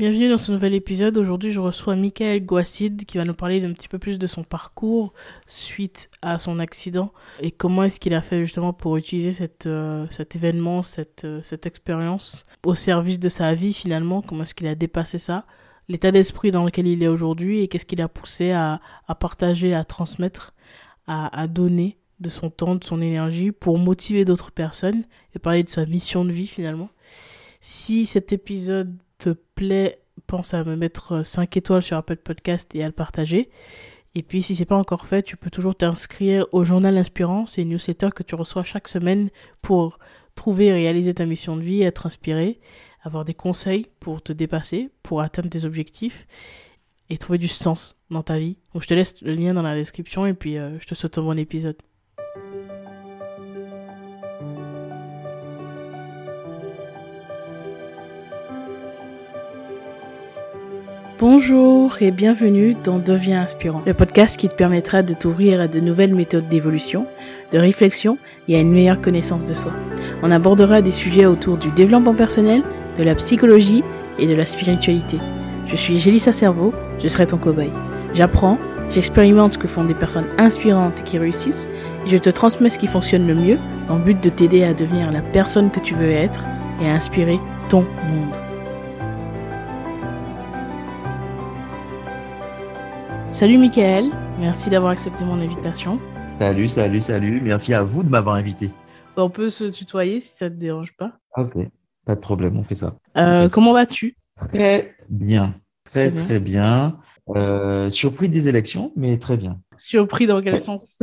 Bienvenue dans ce nouvel épisode. Aujourd'hui, je reçois Michael Guassid qui va nous parler d'un petit peu plus de son parcours suite à son accident et comment est-ce qu'il a fait justement pour utiliser euh, cet événement, cette, euh, cette expérience au service de sa vie finalement, comment est-ce qu'il a dépassé ça, l'état d'esprit dans lequel il est aujourd'hui et qu'est-ce qui l'a poussé à, partager, à transmettre, à donner de son temps, de son énergie pour motiver d'autres personnes et parler de sa mission de vie finalement. Si cet épisode te plaît, pense à me mettre 5 étoiles sur Apple Podcast et à le partager. Et puis, si c'est pas encore fait, tu peux toujours t'inscrire au Journal Inspirant. C'est une newsletter que tu reçois chaque semaine pour trouver et réaliser ta mission de vie, être inspiré, avoir des conseils pour te dépasser, pour atteindre tes objectifs et trouver du sens dans ta vie. Donc, je te laisse le lien dans la description et puis euh, je te souhaite un bon épisode. Bonjour et bienvenue dans Deviens Inspirant, le podcast qui te permettra de t'ouvrir à de nouvelles méthodes d'évolution, de réflexion et à une meilleure connaissance de soi. On abordera des sujets autour du développement personnel, de la psychologie et de la spiritualité. Je suis Gélissa Cerveau, je serai ton cobaye. J'apprends, j'expérimente ce que font des personnes inspirantes qui réussissent et je te transmets ce qui fonctionne le mieux dans le but de t'aider à devenir la personne que tu veux être et à inspirer ton monde. Salut Michael, merci d'avoir accepté mon invitation. Salut, salut, salut. Merci à vous de m'avoir invité. On peut se tutoyer si ça ne te dérange pas. Ok, pas de problème, on fait ça. Euh, comment vas-tu? Très bien, très très bien. Euh, surpris des élections, mais très bien. Surpris dans quel sens?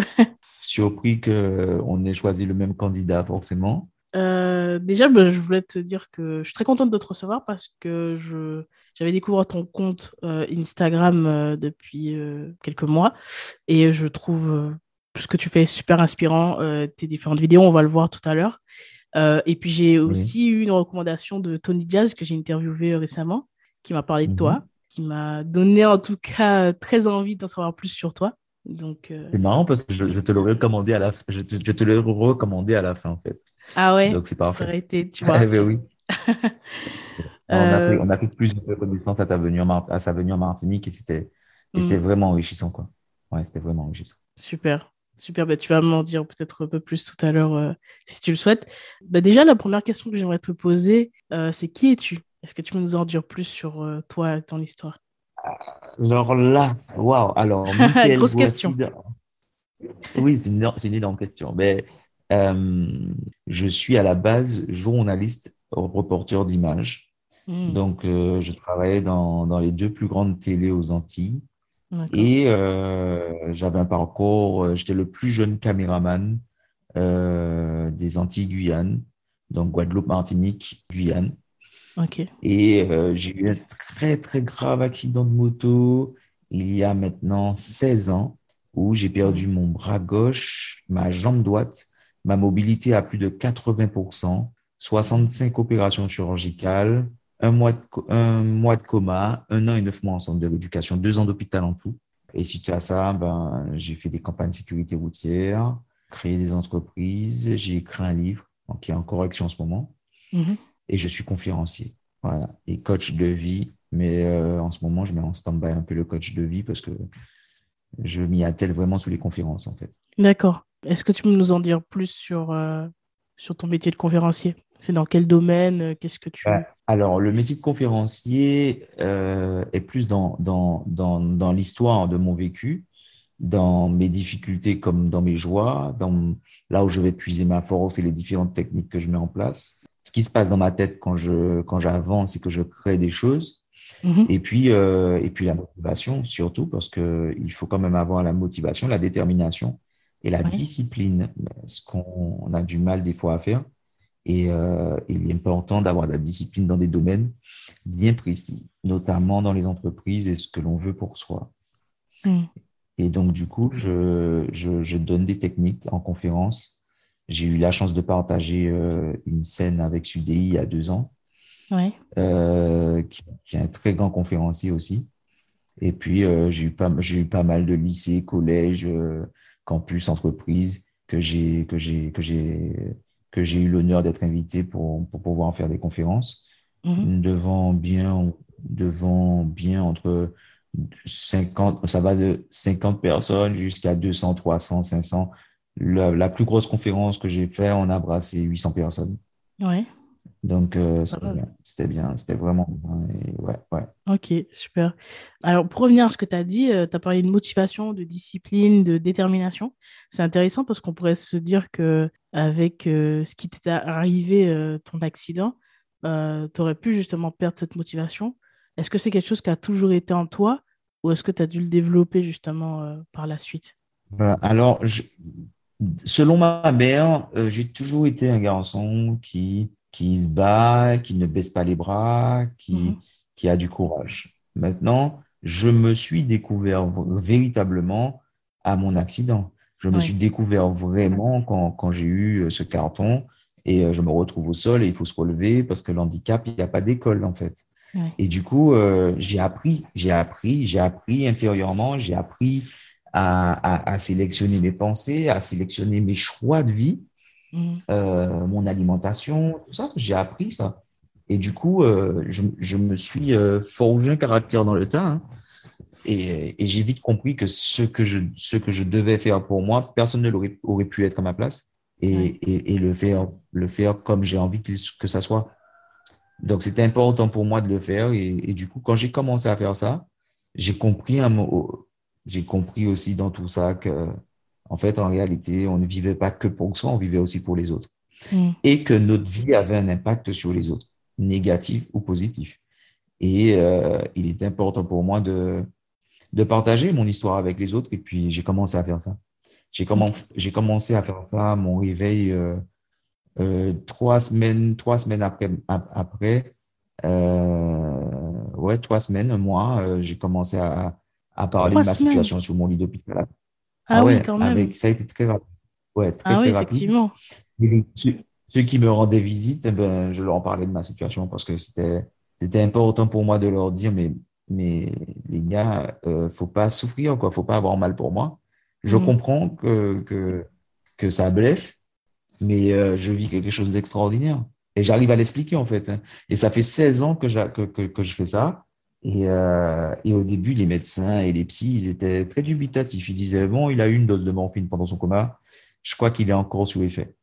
Surpris qu'on ait choisi le même candidat, forcément. Euh, déjà, ben, je voulais te dire que je suis très contente de te recevoir parce que je j'avais découvert ton compte euh, Instagram euh, depuis euh, quelques mois et je trouve ce que tu fais super inspirant, tes différentes vidéos, on va le voir tout à l'heure. et puis j'ai aussi eu une recommandation de Tony Diaz que j'ai interviewé récemment, qui m'a parlé de toi, mhm. qui m'a donné en tout cas très envie d'en savoir plus sur toi. Donc, C'est marrant parce que je, te l'aurais recommandé à la fin. Je te, je te l'ai recommandé à la fin en fait. Ah ouais? Donc c'est parfait. Ça aurait été, tu vois. Eh ben oui. On, a pris, on, a pris, plus de reconnaissance à, ta venue à sa venue en Martinique et c'était mm. vraiment enrichissant. Quoi. Ouais, c'était vraiment enrichissant. Super. Super, bah, tu vas m'en dire peut-être un peu plus tout à l'heure euh, si tu le souhaites. Bah, déjà, la première question que j'aimerais te poser, euh, c'est qui es-tu? Est-ce que tu peux nous en dire plus sur euh, toi et ton histoire? Alors là, waouh Alors, grosse question. Oui, c'est une, une, énorme question. Mais je suis à la base journaliste, reporter d'images. Hmm. Donc, euh, je travaillais dans, dans, les deux plus grandes télés aux Antilles. Et euh, j'avais un parcours, euh, j'étais le plus jeune caméraman des Antilles Guyane, donc Guadeloupe, Martinique, Guyane. Et j'ai eu un très, très grave accident de moto il y a maintenant 16 ans où j'ai perdu mon bras gauche, ma jambe droite, ma mobilité à plus de 80%, 65 opérations chirurgicales, un mois, de, un mois de coma, un an et neuf mois en centre de rééducation, deux ans d'hôpital en tout. Et suite à ça, ben, j'ai fait des campagnes de sécurité routière, créé des entreprises, j'ai écrit un livre qui est en correction en ce moment. Mm-hmm. Et je suis conférencier. Voilà. Et coach de vie. Mais euh, en ce moment, je mets en stand-by un peu le coach de vie parce que je m'y attelle vraiment sous les conférences, en fait. D'accord. Est-ce que tu peux nous en dire plus sur, euh, sur ton métier de conférencier? C'est dans quel domaine? Euh, Qu'est-ce que tu... Bah, alors, le métier de conférencier euh, est plus dans, dans, dans, dans l'histoire de mon vécu, dans mes difficultés comme dans mes joies, dans là où je vais puiser ma force et les différentes techniques que je mets en place. Ce qui se passe dans ma tête quand je quand j'avance et que je crée des choses. Mm-hmm. Et puis euh, et puis la motivation surtout parce que il faut quand même avoir la motivation, la détermination et la discipline, ce qu'on a du mal des fois à faire. Et euh, il est important d'avoir de la discipline dans des domaines bien précis, notamment dans les entreprises et ce que l'on veut pour soi. Et donc, du coup, je, je, donne des techniques en conférence. J'ai eu la chance de partager euh, une scène avec Sudei il y a deux ans, euh, qui, est un très grand conférencier aussi. Et puis, j'ai eu, eu pas mal de lycées, collèges, campus, entreprises que j'ai que j'ai eu l'honneur d'être invité pour, pour, pouvoir faire des conférences mhm. devant bien devant bien entre 50, ça va de 50 personnes jusqu'à 200, 300, 500. La, plus grosse conférence que j'ai faite, on a brassé 800 personnes. Ouais. Donc, euh, c'était bien, c'était vraiment Ouais, ouais. Ok, super. Alors, pour revenir à ce que tu as dit, euh, tu as parlé de motivation, de discipline, de détermination. C'est intéressant parce qu'on pourrait se dire que avec euh, ce qui t'est arrivé, ton accident, tu aurais pu justement perdre cette motivation. Est-ce que c'est quelque chose qui a toujours été en toi ou est-ce que tu as dû le développer justement par la suite? Alors, selon ma mère, j'ai toujours été un garçon qui qui se bat, qui ne baisse pas les bras, qui, mhm. qui a du courage. Maintenant, je me suis découvert véritablement à mon accident. Je me suis découvert vraiment quand, quand j'ai eu euh, ce carton et euh, je me retrouve au sol et il faut se relever parce que l'handicap, il n'y a pas d'école en fait. Et du coup, euh, j'ai appris, j'ai appris, j'ai appris intérieurement, j'ai appris à, à, à, sélectionner mes pensées, à sélectionner mes choix de vie Mm. Euh, mon alimentation, tout ça. J'ai appris ça. Et du coup, euh, je, je, me suis euh, forgé un caractère dans le temps. Hein. et, et j'ai vite compris que ce que, je, ce que je devais faire pour moi, personne ne l'aurait aurait pu être à ma place et, et, et, le, faire, le faire comme j'ai envie que, que ça soit. Donc, c'était important pour moi de le faire. Et, et du coup, quand j'ai commencé à faire ça, j'ai compris, j'ai compris aussi dans tout ça que en fait, en réalité, on ne vivait pas que pour soi, on vivait aussi pour les autres. Mm. Et que notre vie avait un impact sur les autres, négatif ou positif. Et euh, il est important pour moi de, de partager mon histoire avec les autres. Et puis, j'ai commencé à faire ça. J'ai commencé, j'ai commencé à faire ça, mon réveil, euh, euh, trois semaines, trois semaines après, après ouais, trois semaines, un mois, j'ai commencé à, à parler de ma situation sur mon lit d'hôpital. Ah, ah, oui, quand même. ça a été très rapide. Ouais, très, ah oui, effectivement. ceux, qui me rendaient visite, eh ben, je leur parlais de ma situation parce que c'était, c'était important pour moi de leur dire, mais, mais les gars, ne euh, faut pas souffrir, quoi, faut pas avoir mal pour moi. Je mm. comprends que, que, que ça blesse, mais euh, je vis quelque chose d'extraordinaire. Et j'arrive à l'expliquer, en fait. Hein. Et ça fait 16 ans que, que, que, que je fais ça. Et, euh, et, au début, les médecins et les psys, ils étaient très dubitatifs. Ils disaient, bon, il a eu une dose de morphine pendant son coma. Je crois qu'il est encore sous effet.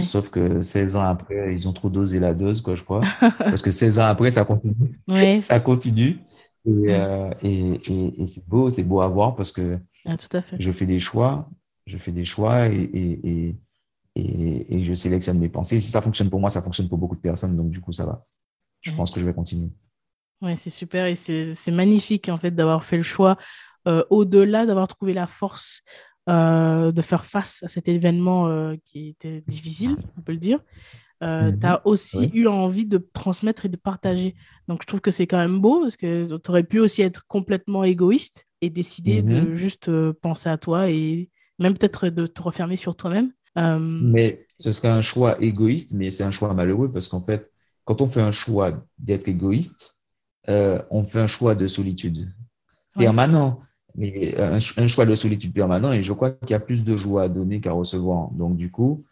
sauf que 16 ans après, ils ont trop dosé la dose, quoi, je crois. Parce que 16 ans après, ça continue. ça continue. Euh, et, et, et c'est beau, c'est beau à voir parce que ah, tout à fait. je fais des choix, je fais des choix et, et, je sélectionne mes pensées. si ça fonctionne pour moi, ça fonctionne pour beaucoup de personnes. Donc, du coup, ça va. Je pense que je vais continuer. Oui, c'est super et c'est magnifique en fait d'avoir fait le choix euh, au-delà d'avoir trouvé la force euh, de faire face à cet événement euh, qui était difficile, on peut le dire. Mhm. Tu as aussi eu envie de transmettre et de partager. Donc je trouve que c'est quand même beau parce que tu aurais pu aussi être complètement égoïste et décider de mhm. juste penser à toi et même peut-être de te refermer sur toi-même. Mais ce serait un choix égoïste, mais c'est un choix malheureux parce qu'en fait, quand on fait un choix d'être égoïste, euh, on fait un choix de solitude permanent, mais un, choix de solitude permanent, et je crois qu'il y a plus de joie à donner qu'à recevoir. Donc, du coup,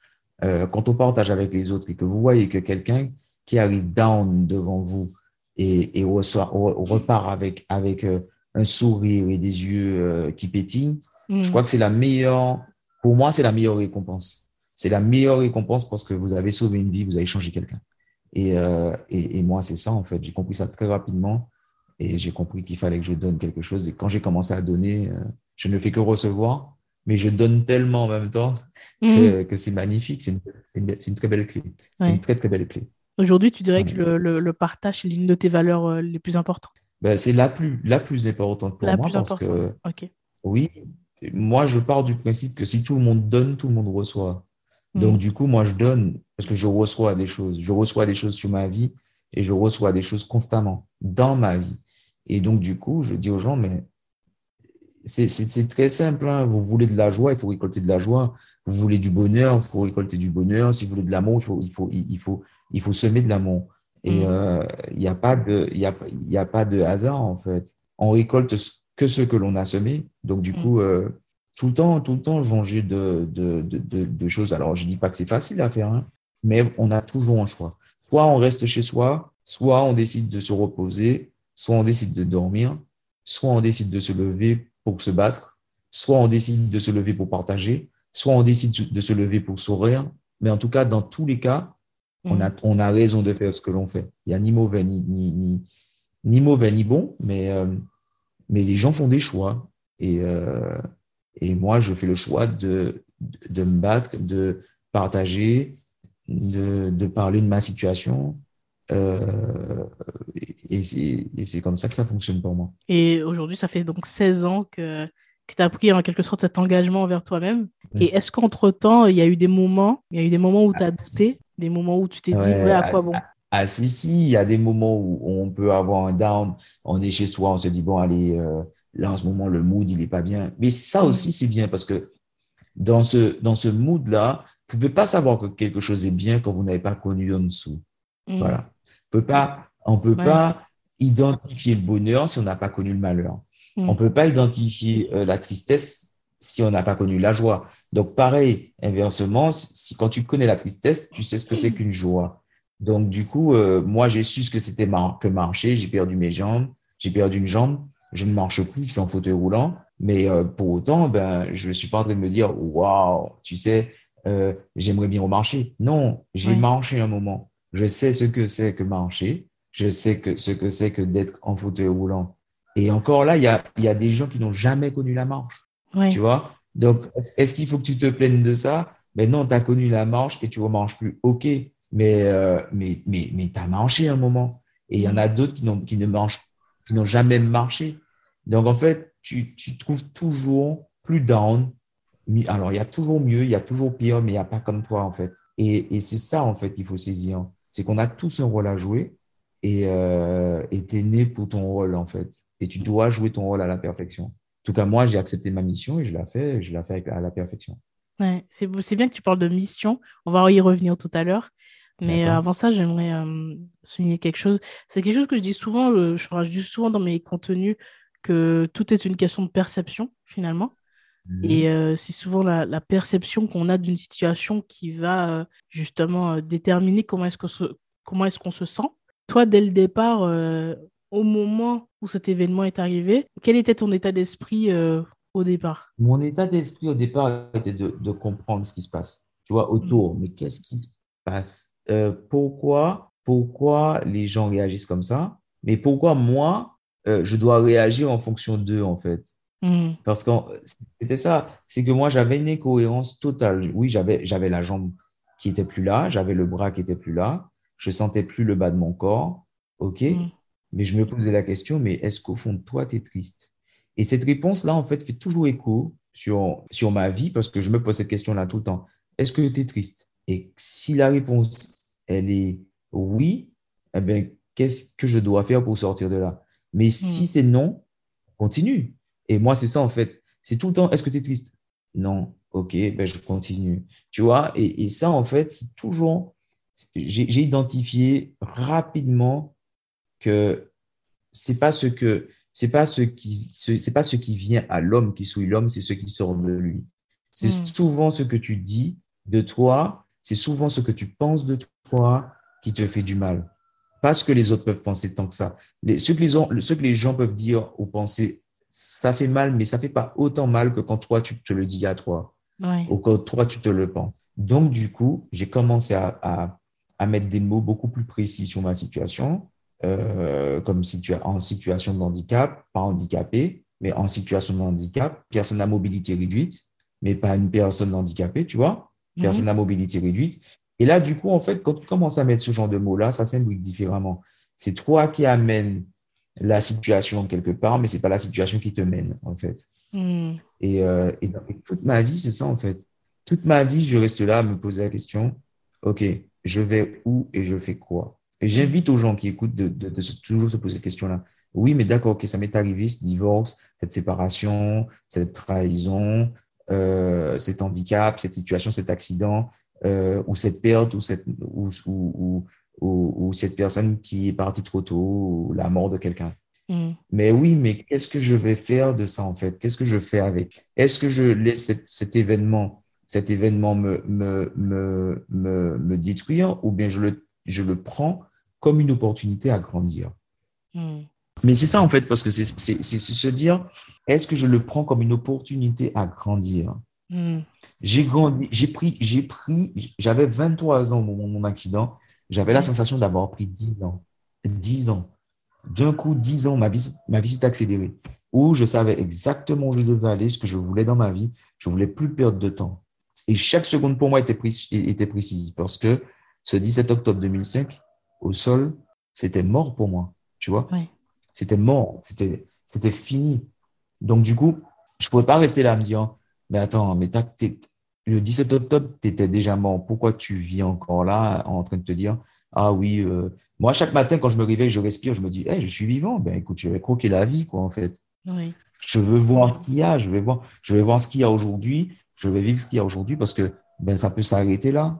euh, quand on partage avec les autres et que vous voyez que quelqu'un qui arrive down devant vous et, et repart avec, avec euh, un sourire et des yeux qui pétillent, je mm. crois que c'est la meilleure, pour moi, c'est la meilleure récompense. C'est la meilleure récompense parce que vous avez sauvé une vie, vous avez changé quelqu'un. Euh, et, et, moi, c'est ça, en fait. J'ai compris ça très rapidement et j'ai compris qu'il fallait que je donne quelque chose. Et quand j'ai commencé à donner, euh, je ne fais que recevoir, mais je donne tellement en même temps que, mhm. c'est magnifique. C'est une, une, très belle clé. Une très, très belle clé. Aujourd'hui, tu dirais que le, le, partage, c'est l'une de tes valeurs euh, les plus importantes ben, C'est la plus, la plus importante pour moi parce que, oui, moi, je pars du principe que si tout le monde donne, tout le monde reçoit. Donc, mm. du coup, moi, je donne parce que je reçois des choses. Je reçois des choses sur ma vie et je reçois des choses constamment dans ma vie. Et donc, du coup, je dis aux gens, mais c'est très simple. Hein. Vous voulez de la joie, il faut récolter de la joie. Vous voulez du bonheur, il faut récolter du bonheur. Si vous voulez de l'amour, il faut, il, faut, il, faut, il faut semer de l'amour. Et mm. euh, il n'y a, pas de, y a, y a pas de hasard, en fait. On récolte que ce que l'on a semé. Donc, du mm. coup, euh, tout le temps, tout le temps changer de, de, de, de choses. Alors, je dis pas que c'est facile à faire, hein, mais on a toujours un choix. Soit on reste chez soi, soit on décide de se reposer, soit on décide de dormir, soit on décide de se lever pour se battre, soit on décide de se lever pour partager, soit on décide de se lever pour sourire. Mais en tout cas, dans tous les cas, on, a, mm. on a raison de faire ce que l'on fait. Il n'y a ni mauvais ni, ni, ni, mauvais ni bon, mais, euh, mais les gens font des choix. Et, euh, et moi, je fais le choix de, de, me battre, de partager, de, de parler de ma situation. Euh, et c'est comme ça que ça fonctionne pour moi. Et aujourd'hui, ça fait donc 16 ans que, que tu as pris en quelque sorte cet engagement envers toi-même. Et est-ce qu'entre-temps, il y a eu des moments, il y a eu des moments où tu as ah, douté, des moments où tu t'es dit, ouais, à quoi bon? ah, ah, si, si, il y a des moments où on peut avoir un down, on est chez soi, on se dit, bon, allez, euh, là en ce moment, le mood, il n'est pas bien. Mais ça mm. aussi, c'est bien parce que dans ce, dans ce mood-là, vous ne pouvez pas savoir que quelque chose est bien quand vous n'avez pas connu en dessous. Mm. Voilà. On peut pas, on peut pas identifier le bonheur si on n'a pas connu le malheur. Mm. On ne peut pas identifier euh, la tristesse si on n'a pas connu la joie. Donc, pareil, inversement, si, quand tu connais la tristesse, tu sais ce que c'est qu'une joie. Donc, du coup, euh, moi, j'ai su ce que c'était que marcher. J'ai perdu mes jambes. J'ai perdu une jambe. Je ne marche plus. Je suis en fauteuil roulant. Mais euh, pour autant, ben, je ne suis pas en train de me dire, waouh, tu sais, j'aimerais bien remarcher. Non, j'ai marché un moment. Je sais ce que c'est que marcher. Je sais que, ce que c'est que d'être en fauteuil roulant. Et encore là, il y a, y a des gens qui n'ont jamais connu la marche. Tu vois? Donc, est-ce qu'il faut que tu te plaignes de ça? Mais ben non, tu as connu la marche et tu ne remarches plus. OK, mais, euh, mais, mais, mais tu as marché un moment. Et il y en a d'autres qui, qui ne marchent, n'ont jamais marché. Donc, en fait, tu, tu trouves toujours plus down. Alors, il y a toujours mieux, il y a toujours pire, mais il n'y a pas comme toi, en fait. Et, et c'est ça, en fait, qu'il faut saisir. C'est qu'on a tous un rôle à jouer et euh, tu né pour ton rôle, en fait. Et tu dois jouer ton rôle à la perfection. En tout cas, moi, j'ai accepté ma mission et je l'ai fait, je l'ai fait à la perfection. Ouais, c'est bien que tu parles de mission. On va y revenir tout à l'heure. Mais avant ça, j'aimerais euh, souligner quelque chose. C'est quelque chose que je dis souvent, euh, je, dis souvent dans mes contenus que tout est une question de perception, finalement. Mmh. Et euh, c'est souvent la, la perception qu'on a d'une situation qui va justement déterminer comment est-ce qu'on se, comment est qu'on se sent. Toi, dès le départ, euh, au moment où cet événement est arrivé, quel était ton état d'esprit euh, au départ? Mon état d'esprit au départ était de, comprendre ce qui se passe, tu vois, autour. Mm. Mais qu'est-ce qui se passe? Euh, Pourquoi Pourquoi les gens réagissent comme ça? Mais pourquoi moi, je dois réagir en fonction d'eux, en fait? Mm. Parce que c'était ça, c'est que moi, j'avais une incohérence totale. Oui, j'avais la jambe qui était plus là, j'avais le bras qui était plus là, je sentais plus le bas de mon corps, ok, mm. mais je me posais la question, mais est-ce qu'au fond de toi, tu es triste? Et cette réponse-là, en fait, fait toujours écho sur, sur ma vie parce que je me pose cette question-là tout le temps. Est-ce que tu es triste? Et si la réponse, elle est oui, eh bien, qu'est-ce que je dois faire pour sortir de là? Mais si mm. c'est non, continue. Et moi, c'est ça, en fait. C'est tout le temps, est-ce que tu es triste? Non. Ok, ben je continue. Tu vois, et, et ça, en fait, c'est toujours j'ai identifié rapidement que c'est pas ce que c'est pas ce qui c'est pas ce qui vient à l'homme qui souille l'homme, c'est ce qui sort de lui. C'est hmm. souvent ce que tu dis de toi, c'est souvent ce que tu penses de toi qui te fait du mal. Pas ce que les autres peuvent penser tant que ça. ce, que les, ce que les gens peuvent dire ou penser, ça fait mal, mais ça fait pas autant mal que quand toi, tu te le dis à toi. Ou quand toi, tu te le penses. Donc, du coup, j'ai commencé à, à mettre des mots beaucoup plus précis sur ma situation, euh, comme en situation de handicap, pas handicapé, mais en situation de handicap, personne à mobilité réduite, mais pas une personne handicapée, tu vois, mhm. personne à mobilité réduite. Et là, du coup, en fait, quand tu commences à mettre ce genre de mots-là, ça s'imbrique différemment. C'est toi qui amènes la situation quelque part, mais c'est pas la situation qui te mène, en fait. Mhm. Et, euh, et, toute ma vie, c'est ça, en fait. Toute ma vie, je reste là à me poser la question, OK, je vais où et je fais quoi? Et j'invite aux gens qui écoutent de, toujours se poser cette question-là. Oui, mais d'accord, ok, ça m'est arrivé, ce divorce, cette séparation, cette trahison, euh, cet handicap, cette situation, cet accident, euh, ou cette perte, ou cette, ou, ou, cette personne qui est partie trop tôt, ou la mort de quelqu'un. Mm. Mais oui, mais qu'est-ce que je vais faire de ça en fait? Qu'est-ce que je fais avec? Est-ce que je laisse cet événement cet événement me, me, me, me, me détruire ou bien je le, je le prends comme une opportunité à grandir? Hmm. Mais c'est ça en fait, parce que c'est se dire, est-ce que je le prends comme une opportunité à grandir? Hmm. J'ai grandi, j'ai pris, j'ai pris, j'avais 23 ans au moment de mon accident, j'avais la sensation d'avoir pris 10 ans. 10 ans. D'un coup, 10 ans, ma vie, ma vie s'est accélérée. Où je savais exactement où je devais aller, ce que je voulais dans ma vie. Je ne voulais plus perdre de temps. Et chaque seconde pour moi était, était précise parce que ce 17 octobre 2005, au sol, c'était mort pour moi. Tu vois? C'était mort. C'était fini. Donc, du coup, je ne pouvais pas rester là à me dire, mais attends, mais le 17 octobre, tu étais déjà mort. Pourquoi tu vis encore là en train de te dire, ah oui, euh, moi, chaque matin, quand je me réveille, je respire, je me dis, hey, je suis vivant. Ben, écoute, je vais croquer la vie, quoi, en fait. Je veux voir ce qu'il y a. Je vais voir, je vais voir ce qu'il y a aujourd'hui. Je vais vivre ce qu'il y a aujourd'hui parce que ben, ça peut s'arrêter là.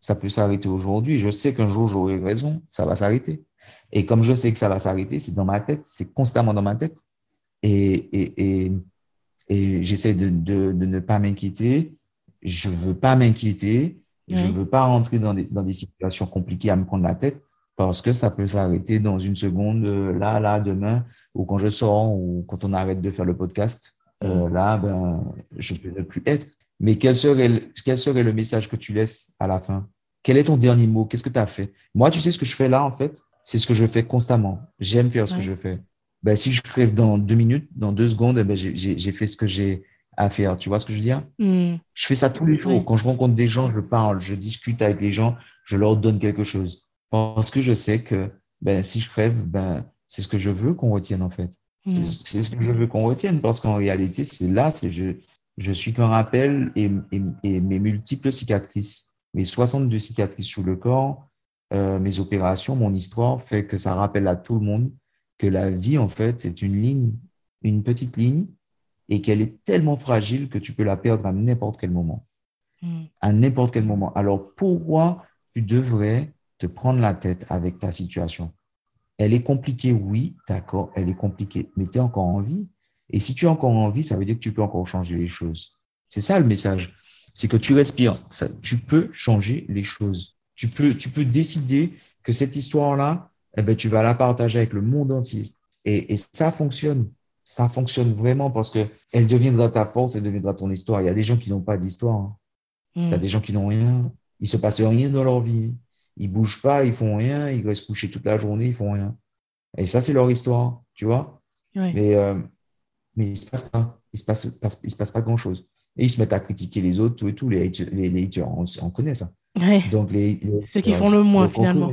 Ça peut s'arrêter aujourd'hui. Je sais qu'un jour, j'aurai raison. Ça va s'arrêter. Et comme je sais que ça va s'arrêter, c'est dans ma tête. C'est constamment dans ma tête. Et, et, et, et j'essaie de, de, de, ne pas m'inquiéter. Je ne veux pas m'inquiéter. Je ne veux pas rentrer dans des, dans des situations compliquées à me prendre la tête parce que ça peut s'arrêter dans une seconde, euh, là, là, demain, ou quand je sors, ou quand on arrête de faire le podcast. Euh, là, ben, je peux ne plus être. Mais quel serait, quel serait le message que tu laisses à la fin? Quel est ton dernier mot? Qu'est-ce que tu as fait? Moi, tu sais ce que je fais là, en fait? C'est ce que je fais constamment. J'aime faire ce que je fais. Ben, si je crève dans deux minutes, dans deux secondes, ben, j'ai fait ce que j'ai à faire. Tu vois ce que je veux dire? Mm. Je fais ça tous les jours. Quand je rencontre des gens, je parle, je discute avec les gens, je leur donne quelque chose. Parce que je sais que ben, si je crève, ben, c'est ce que je veux qu'on retienne en fait. C'est ce que je veux qu'on retienne parce qu'en réalité, c'est là, je, je suis qu'un rappel et, et, mes multiples cicatrices, mes 62 cicatrices sur le corps, euh, mes opérations, mon histoire fait que ça rappelle à tout le monde que la vie, en fait, c'est une ligne, une petite ligne et qu'elle est tellement fragile que tu peux la perdre à n'importe quel moment. Mm. À n'importe quel moment. Alors, pourquoi tu devrais te prendre la tête avec ta situation? Elle est compliquée, oui, d'accord, elle est compliquée, mais tu es encore en vie. Et si tu es encore en vie, ça veut dire que tu peux encore changer les choses. C'est ça le message. C'est que tu respires, ça, tu peux changer les choses. Tu peux, tu peux décider que cette histoire-là, eh ben, tu vas la partager avec le monde entier. Et, et ça fonctionne. Ça fonctionne vraiment parce que elle deviendra ta force, elle deviendra ton histoire. Il y a des gens qui n'ont pas d'histoire. Hein. Il y a hmm. des gens qui n'ont rien. Il se passe rien dans leur vie. Ils bougent pas, ils font rien, ils restent couchés toute la journée, ils font rien. Et ça, c'est leur histoire, tu vois. Mais, euh, mais il se passe pas. Il se passe, il se passe pas grand chose. Et ils se mettent à critiquer les autres, tout et tout. Les les, les on, connaît ça. Donc, les, ceux qui font le moins, finalement.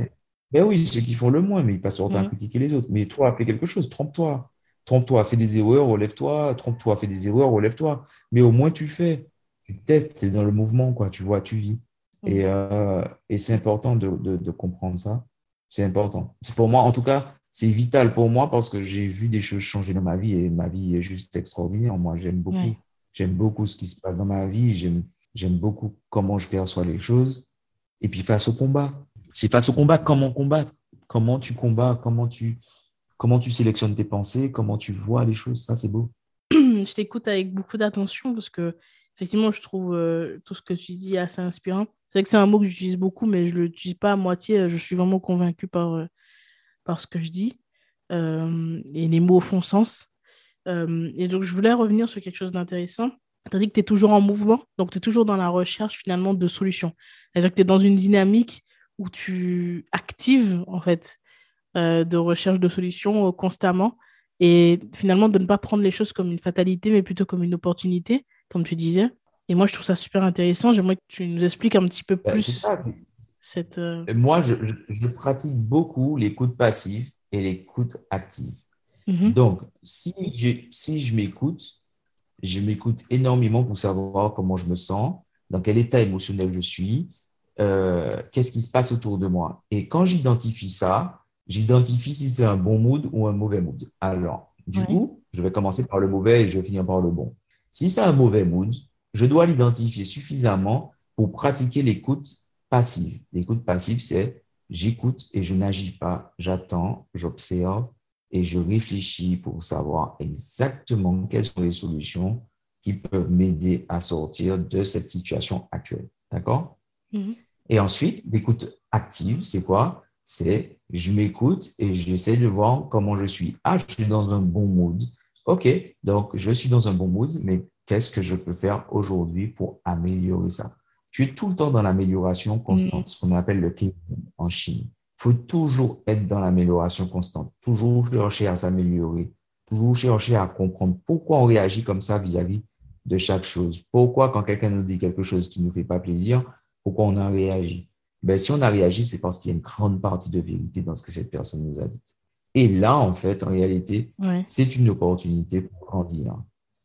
Ben oui, ceux qui font le moins, mais ils passent leur temps à critiquer les autres. Mais toi, fais quelque chose, trompe-toi. Trompe-toi, fais des erreurs, relève-toi. Trompe-toi, fais des erreurs, relève-toi. Mais au moins, tu fais. Tu testes, tu es dans le mouvement, quoi. Tu vois, tu vis. Et, euh, et c'est important de, de, comprendre ça. C'est important. C'est pour moi, en tout cas, c'est vital pour moi parce que j'ai vu des choses changer dans ma vie et ma vie est juste extraordinaire. Moi, j'aime beaucoup. J'aime beaucoup ce qui se passe dans ma vie. J'aime beaucoup comment je perçois les choses. Et puis face au combat. C'est face au combat, comment combattre? Comment tu combats, comment tu, comment tu sélectionnes tes pensées, comment tu vois les choses? Ça, c'est beau. je t'écoute avec beaucoup d'attention parce que, effectivement, je trouve euh, tout ce que tu dis assez inspirant. C'est vrai que c'est un mot que j'utilise beaucoup, mais je ne l'utilise pas à moitié. Je suis vraiment convaincue par, euh, par ce que je dis. Euh, et les mots font sens. Et donc, je voulais revenir sur quelque chose d'intéressant. Tu as dit que tu es toujours en mouvement, donc tu es toujours dans la recherche finalement de solutions. C'est-à-dire que tu es dans une dynamique où tu actives en fait de recherche de solutions constamment et finalement de ne pas prendre les choses comme une fatalité, mais plutôt comme une opportunité, comme tu disais. Et moi, je trouve ça super intéressant. J'aimerais que tu nous expliques un petit peu bah, plus cette. Euh, moi, je, je, pratique beaucoup l'écoute passive et l'écoute active. Mhm. Donc, si je, si je m'écoute, je m'écoute énormément pour savoir comment je me sens, dans quel état émotionnel je suis, euh, qu'est-ce qui se passe autour de moi. Et quand j'identifie ça, j'identifie si c'est un bon mood ou un mauvais mood. Alors, du coup, je vais commencer par le mauvais et je vais finir par le bon. Si c'est un mauvais mood, je dois l'identifier suffisamment pour pratiquer l'écoute passive. L'écoute passive, c'est j'écoute et je n'agis pas, j'attends, j'observe et je réfléchis pour savoir exactement quelles sont les solutions qui peuvent m'aider à sortir de cette situation actuelle. D'accord? Mhm. Et ensuite, l'écoute active, c'est quoi? C'est je m'écoute et j'essaie de voir comment je suis. Ah, je suis dans un bon mood. OK, donc je suis dans un bon mood, mais qu'est-ce que je peux faire aujourd'hui pour améliorer ça? Tu es tout le temps dans l'amélioration constante, ce qu'on appelle le Kaizen en Chine. Il faut toujours être dans l'amélioration constante, toujours chercher à s'améliorer, toujours chercher à comprendre pourquoi on réagit comme ça vis-à-vis de chaque chose. Pourquoi quand quelqu'un nous dit quelque chose qui ne nous fait pas plaisir, pourquoi on a réagi ben, Si on a réagi, c'est parce qu'il y a une grande partie de vérité dans ce que cette personne nous a dit. Et là, en fait, en réalité, c'est une opportunité pour grandir.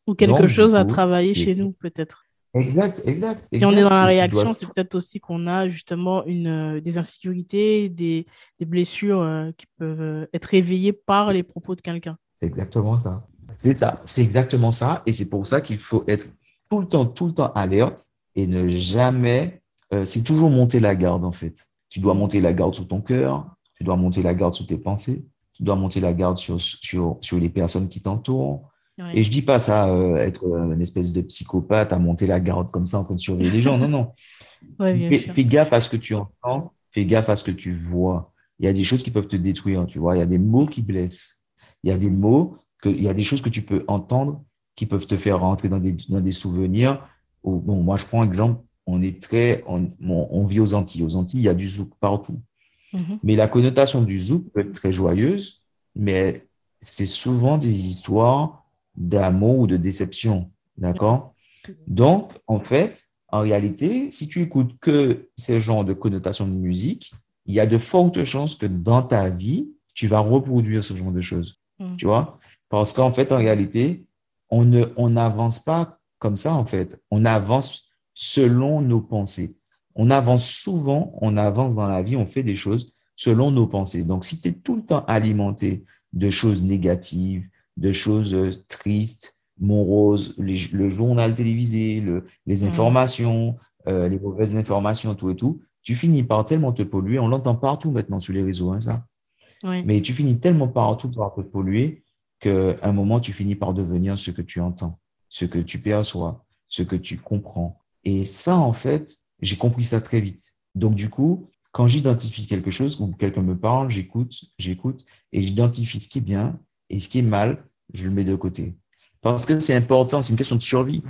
Ou quelque chose à travailler chez nous, peut-être. Exact, exact. Si on est dans la réaction, c'est peut-être aussi qu'on a justement une, euh, des insécurités, des, des blessures euh, qui peuvent euh, être réveillées par les propos de quelqu'un. C'est exactement ça. C'est ça, c'est exactement ça. Et c'est pour ça qu'il faut être tout le temps, tout le temps alerte et ne jamais. c'est toujours monter la garde, en fait. Tu dois monter la garde sur ton cœur, tu dois monter la garde sur tes pensées, tu dois monter la garde sur, sur, sur les personnes qui t'entourent. Et je dis pas ça, euh, être une espèce de psychopathe à monter la garde comme ça en train de surveiller les gens. Non, non. fais, gaffe à ce que tu entends, fais gaffe à ce que tu vois. Il y a des choses qui peuvent te détruire, tu vois. Il y a des mots qui blessent. Il y a des mots, que, il y a des choses que tu peux entendre qui peuvent te faire rentrer dans des, dans des souvenirs. bon, moi, je prends exemple, on est très, on, on, vit aux Antilles. Aux Antilles, il y a du zouk partout. Mhm. Mais la connotation du zouk peut être très joyeuse, mais c'est souvent des histoires d'amour ou de déception. D'accord? Donc, en fait, en réalité, si tu écoutes que ces genres de connotations de musique, il y a de fortes chances que dans ta vie, tu vas reproduire ce genre de choses. Mhm. Tu vois? Parce qu'en fait, en réalité, on ne, on n'avance pas comme ça, en fait. On avance selon nos pensées on avance souvent, on avance dans la vie, on fait des choses selon nos pensées. Donc, si tu es tout le temps alimenté de choses négatives, de choses euh, tristes, moroses, le journal télévisé, les mmh. informations, euh, les mauvaises informations, tout et tout, tu finis par tellement te polluer. On l'entend partout maintenant sur les réseaux, hein, ça. Mais tu finis tellement partout par te polluer qu'à un moment, tu finis par devenir ce que tu entends, ce que tu perçois, ce que tu comprends. Et ça, en fait, j'ai compris ça très vite. Donc, du coup, quand j'identifie quelque chose, ou quelqu'un me parle, j'écoute, j'écoute, et j'identifie ce qui est bien et ce qui est mal, je le mets de côté. Parce que c'est important, c'est une question de survie.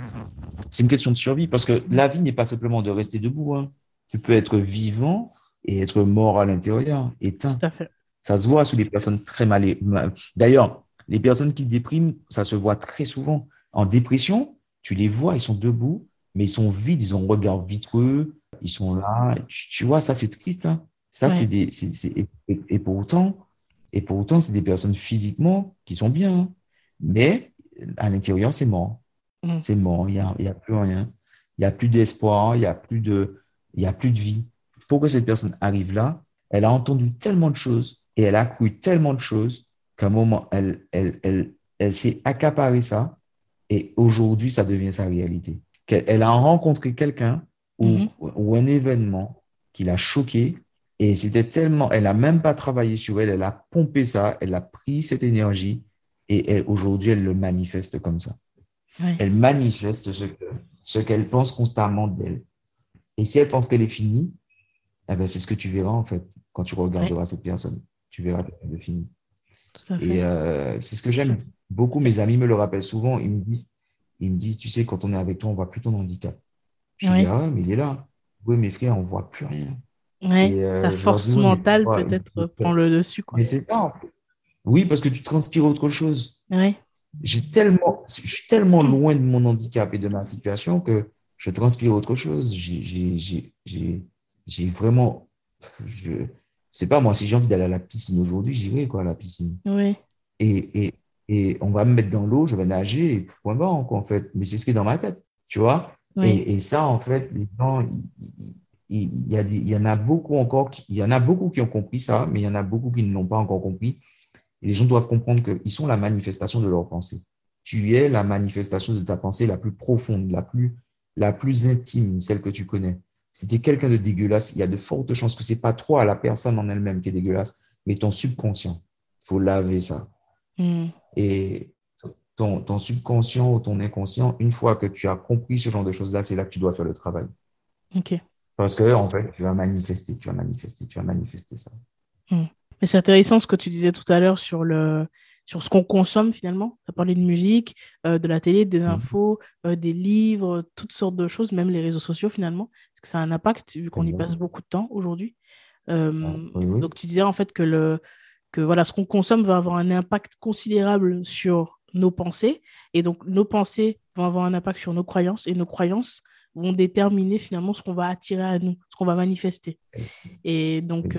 C'est une question de survie, parce que la vie n'est pas simplement de rester debout. Hein. Tu peux être vivant et être mort à l'intérieur, éteint. Tout à fait. Ça se voit sous les personnes très mal. D'ailleurs, les personnes qui dépriment, ça se voit très souvent. En dépression, tu les vois, ils sont debout, mais ils sont vides, ils ont un regard vitreux, ils sont là. Tu, vois, ça, c'est triste. Hein. Ça, c'est des. et, pourtant, et pourtant, c'est des personnes physiquement qui sont bien. Hein. Mais à l'intérieur, c'est mort. Mm. C'est mort. Il n'y a, a plus rien. Il n'y a plus d'espoir. Il n'y a, plus de, il y a plus de vie. Pour que cette personne arrive là, elle a entendu tellement de choses et elle a cru tellement de choses qu'à un moment, elle, elle, elle, elle s'est accaparée ça. Et aujourd'hui, ça devient sa réalité qu'elle a rencontré quelqu'un ou, un événement qui l'a choqué et c'était tellement, elle n'a même pas travaillé sur elle, elle a pompé ça, elle a pris cette énergie et aujourd'hui elle le manifeste comme ça. Elle manifeste ce que ce qu'elle pense constamment d'elle. Et si elle pense qu'elle est finie, eh ben c'est ce que tu verras en fait quand tu regarderas cette personne. Tu verras qu'elle est finie. Et euh, c'est ce que j'aime. Beaucoup, mes amis me le rappellent souvent. Ils me disent ils me disent, tu sais, quand on est avec toi, on voit plus ton handicap. Je dis, ah ouais, mais il est là. Oui, mes frères, on voit plus rien. Ouais, euh, ta force mentale peut-être prend le dessus. Quoi. Mais c'est ça, en fait. Oui, parce que tu transpires autre chose. J'ai tellement, je suis tellement loin de mon handicap et de ma situation que je transpire autre chose. J'ai vraiment, je sais pas moi, si j'ai envie d'aller à la piscine aujourd'hui, j'irai quoi à la piscine. Oui. Et, et, et on va me mettre dans l'eau, je vais nager, et point barre, en fait. Mais c'est ce qui est dans ma tête, tu vois. Et, ça, en fait, les gens, il, y a il y en a beaucoup encore, il y en a beaucoup qui ont compris ça, mais il y en a beaucoup qui ne l'ont pas encore compris. Et les gens doivent comprendre qu'ils sont la manifestation de leur pensée. Tu es la manifestation de ta pensée la plus profonde, la plus, la plus intime, celle que tu connais. Si tu es quelqu'un de dégueulasse, il y a de fortes chances que ce n'est pas toi, la personne en elle-même qui est dégueulasse, mais ton subconscient. Il faut laver ça. Hmm. Et ton, ton, subconscient ou ton inconscient, une fois que tu as compris ce genre de choses-là, c'est là que tu dois faire le travail. OK. Parce que, en fait, tu vas manifester, tu vas manifester, tu vas manifester ça. Mais c'est intéressant ce que tu disais tout à l'heure sur le sur ce qu'on consomme finalement. Tu as parlé de musique, euh, de la télé, des mmh. infos, euh, des livres, toutes sortes de choses, même les réseaux sociaux finalement, parce que ça a un impact vu qu'on y passe beaucoup de temps aujourd'hui. Euh, ah, donc tu disais en fait que, le, que voilà, ce qu'on consomme va avoir un impact considérable sur nos pensées, et donc nos pensées vont avoir un impact sur nos croyances, et nos croyances vont déterminer finalement ce qu'on va attirer à nous, ce qu'on va manifester. Et donc,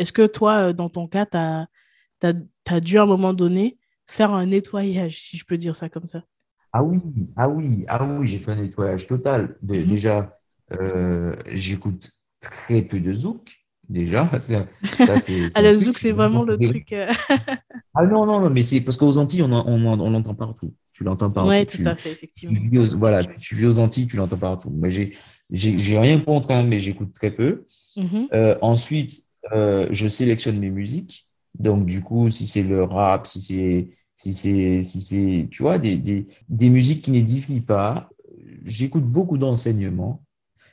est-ce que toi, dans ton cas, tu as dû à un moment donné faire un nettoyage, si je peux dire ça comme ça? Ah oui, ah oui, ah oui, j'ai fait un nettoyage total. Mhm. Déjà, euh, j'écoute très peu de zouk. Déjà, ça, ah, le zouk, c'est vraiment le truc. Euh. ah non, non, non, mais c'est parce qu'aux Antilles, on, on, on l'entend partout. Tu l'entends partout. Oui, tout à fait, effectivement. Tu vis voilà, tu vis aux Antilles, tu l'entends partout. Mais j'ai, rien contre, hein, mais j'écoute très peu. Mhm. Euh, ensuite, je sélectionne mes musiques. Donc, du coup, si c'est le rap, si c'est, si c'est, si c'est, tu vois, des, des, des musiques qui n'édifient pas, j'écoute beaucoup d'enseignements,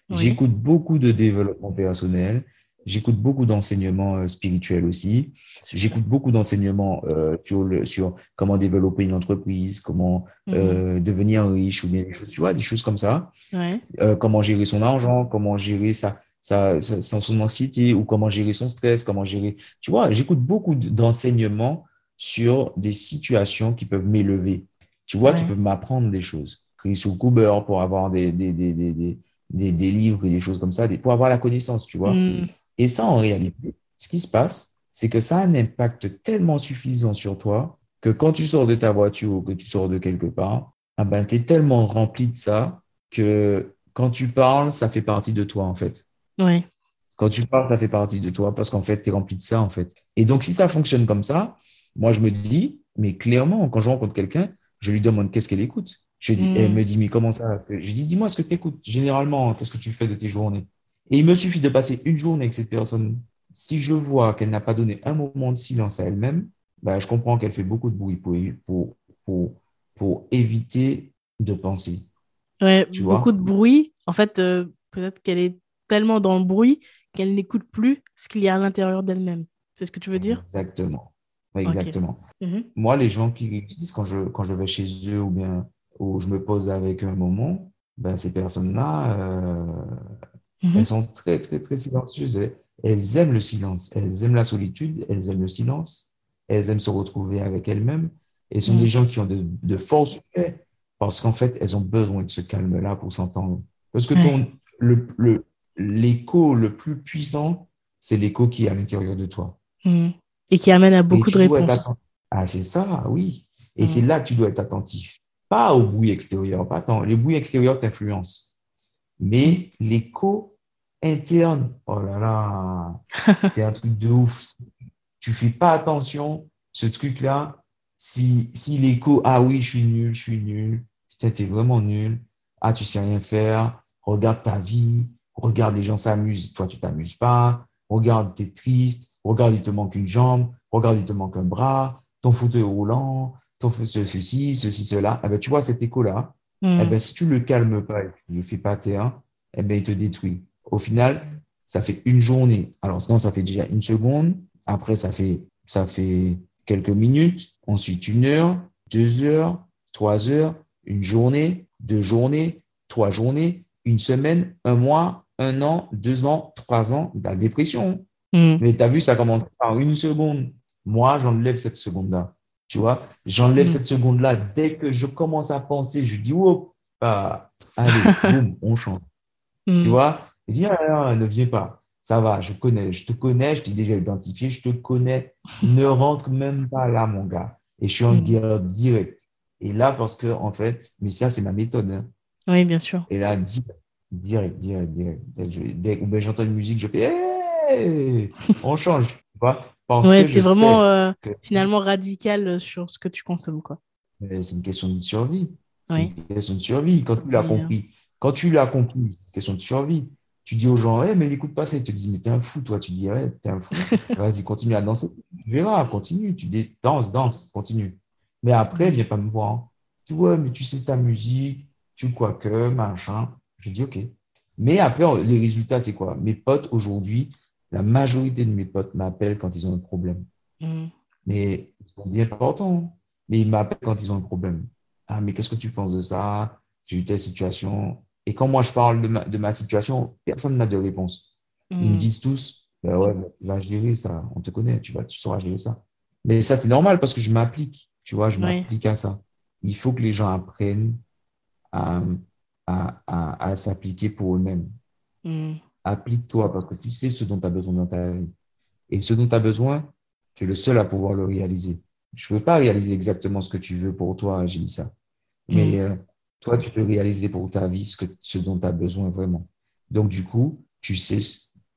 j'écoute beaucoup de développement personnel, j'écoute beaucoup d'enseignements euh, spirituels aussi, j'écoute beaucoup d'enseignements euh, sur, le, sur comment développer une entreprise, comment mhm. euh, devenir riche, ou bien des choses, tu vois, des choses comme ça, comment gérer son argent, comment gérer sa, son anxiété ou comment gérer son stress, comment gérer. Tu vois, j'écoute beaucoup d'enseignements sur des situations qui peuvent m'élever, tu vois, qui peuvent m'apprendre des choses. Sur Cooper pour avoir des, des, des, des, des, livres et des choses comme ça, pour avoir la connaissance, tu vois. Mm. Et ça, en réalité, ce qui se passe, c'est que ça a un impact tellement suffisant sur toi que quand tu sors de ta voiture ou que tu sors de quelque part, ah ben, tu es tellement rempli de ça que quand tu parles, ça fait partie de toi, en fait. Ouais. Quand tu parles, ça fait partie de toi parce qu'en fait, tu es rempli de ça, en fait. Et donc, si ça fonctionne comme ça, moi, je me dis, mais clairement, quand je rencontre quelqu'un, je lui demande qu'est-ce qu'elle écoute. Je dis, Elle hmm. me dit, mais comment ça? Je dis, dis-moi ce que tu écoutes. Généralement, qu'est-ce que tu fais de tes journées? Et il me suffit de passer une journée avec cette personne. Si je vois qu'elle n'a pas donné un moment de silence à elle-même, bah, je comprends qu'elle fait beaucoup de bruit pour, pour, pour, pour éviter de penser. Ouais, beaucoup de bruit. En fait, euh, peut-être qu'elle est tellement dans le bruit qu'elle n'écoute plus ce qu'il y a à l'intérieur d'elle-même. C'est ce que tu veux dire? Exactement. Exactement. Mhm. Moi, les gens qui disent quand je, quand je vais chez eux ou bien où je me pose avec un moment, ben, ces personnes-là, euh, mhm. elles sont très, très, très silencieuses. Elles aiment le silence, elles aiment la solitude, elles aiment le silence, elles aiment se retrouver avec elles-mêmes. Et ce sont mhm. des gens qui ont de, de force parce qu'en fait, elles ont besoin de ce calme-là pour s'entendre. Parce que ton, le, le, l'écho le plus puissant, c'est l'écho qui est à l'intérieur de toi. Hmm. Et qui amène à beaucoup de réponses. Ah, c'est ça, oui. Et hmm. c'est là que tu dois être attentif. Pas au bruit extérieur. Pas tant. Les bruits extérieurs t'influencent. Mais l'écho interne, oh là là, c'est un truc de ouf. Tu fais pas attention, ce truc-là, si, si l'écho, ah oui, je suis nul, je suis nul, putain, es vraiment nul, ah, tu sais rien faire, regarde ta vie, Regarde, les gens s'amusent, toi, tu t'amuses pas. Regarde, tu es triste. Regarde, il te manque une jambe. Regarde, il te manque un bras. Ton fauteuil roulant. Ton ceci, ceci, cela. Eh ben, tu vois, cet écho-là, eh hmm. ben, si tu le calmes pas et que tu ne le fais pas taire, eh ben, il te détruit. Au final, ça fait une journée. Alors, sinon, ça fait déjà une seconde. Après, ça fait, ça fait quelques minutes. Ensuite, une heure, deux heures, trois heures, une journée, deux journées, trois journées, une semaine, un mois, un an, deux ans, trois ans, de la dépression. Hmm. Mais tu as vu, ça commence par une seconde. Moi, j'enlève cette seconde-là. Tu vois, j'enlève hmm. cette seconde-là. Dès que je commence à penser, je dis, oh, bah, allez, boum, on change. Hmm. Tu vois, je dis, ah, ne viens pas. Ça va, je connais, je te connais, je t'ai déjà identifié, je te connais. Ne rentre même pas là, mon gars. Et je suis en guerre direct. Et là, parce que, en fait, mais ça, c'est ma méthode. Hein. Oui, bien sûr. Et là, direct, direct, direct. Dès, que j'entends une musique, je fais hey on change. Tu vois ouais, c'est vraiment euh, finalement radical euh, sur ce que tu consommes. quoi. C'est une question de survie. C'est une question de survie. Quand tu l'as compris, quand tu l'as compris, c'est une question de survie. Tu dis aux gens, hey, mais n'écoute pas ça. Ils te disent, mais t'es un fou, toi. Tu dis, ouais, t'es un fou. Vas-y, continue à danser. Tu verras, continue. Tu danses, danse, continue. Mais après, viens pas me voir. Tu vois, mais tu sais ta musique, tu quoi que, machin. Je dis OK. Mais après, les résultats, c'est quoi? Mes potes aujourd'hui, La majorité de mes potes m'appellent quand ils ont un problème. Mm. Mais ils sont bien importants. Mais ils m'appellent quand ils ont un problème. Ah, mais qu'est-ce que tu penses de ça? J'ai eu telle situation. Et quand moi je parle de ma, de ma situation, personne n'a de réponse. Ils me mm. disent tous, ben ouais, tu vas gérer ça. On te connaît, tu, vas, tu sauras gérer ça. Mais ça, c'est normal parce que je m'applique. Tu vois, je m'applique à ça. Il faut que les gens apprennent à, à, à, s'appliquer pour eux-mêmes. Mm. Applique-toi parce que tu sais ce dont tu as besoin dans ta vie. Et ce dont tu as besoin, tu es le seul à pouvoir le réaliser. Je ne veux pas réaliser exactement ce que tu veux pour toi, ça. Mais mm. euh, toi, tu peux réaliser pour ta vie ce, que, ce dont tu as besoin vraiment. Donc, du coup, tu sais,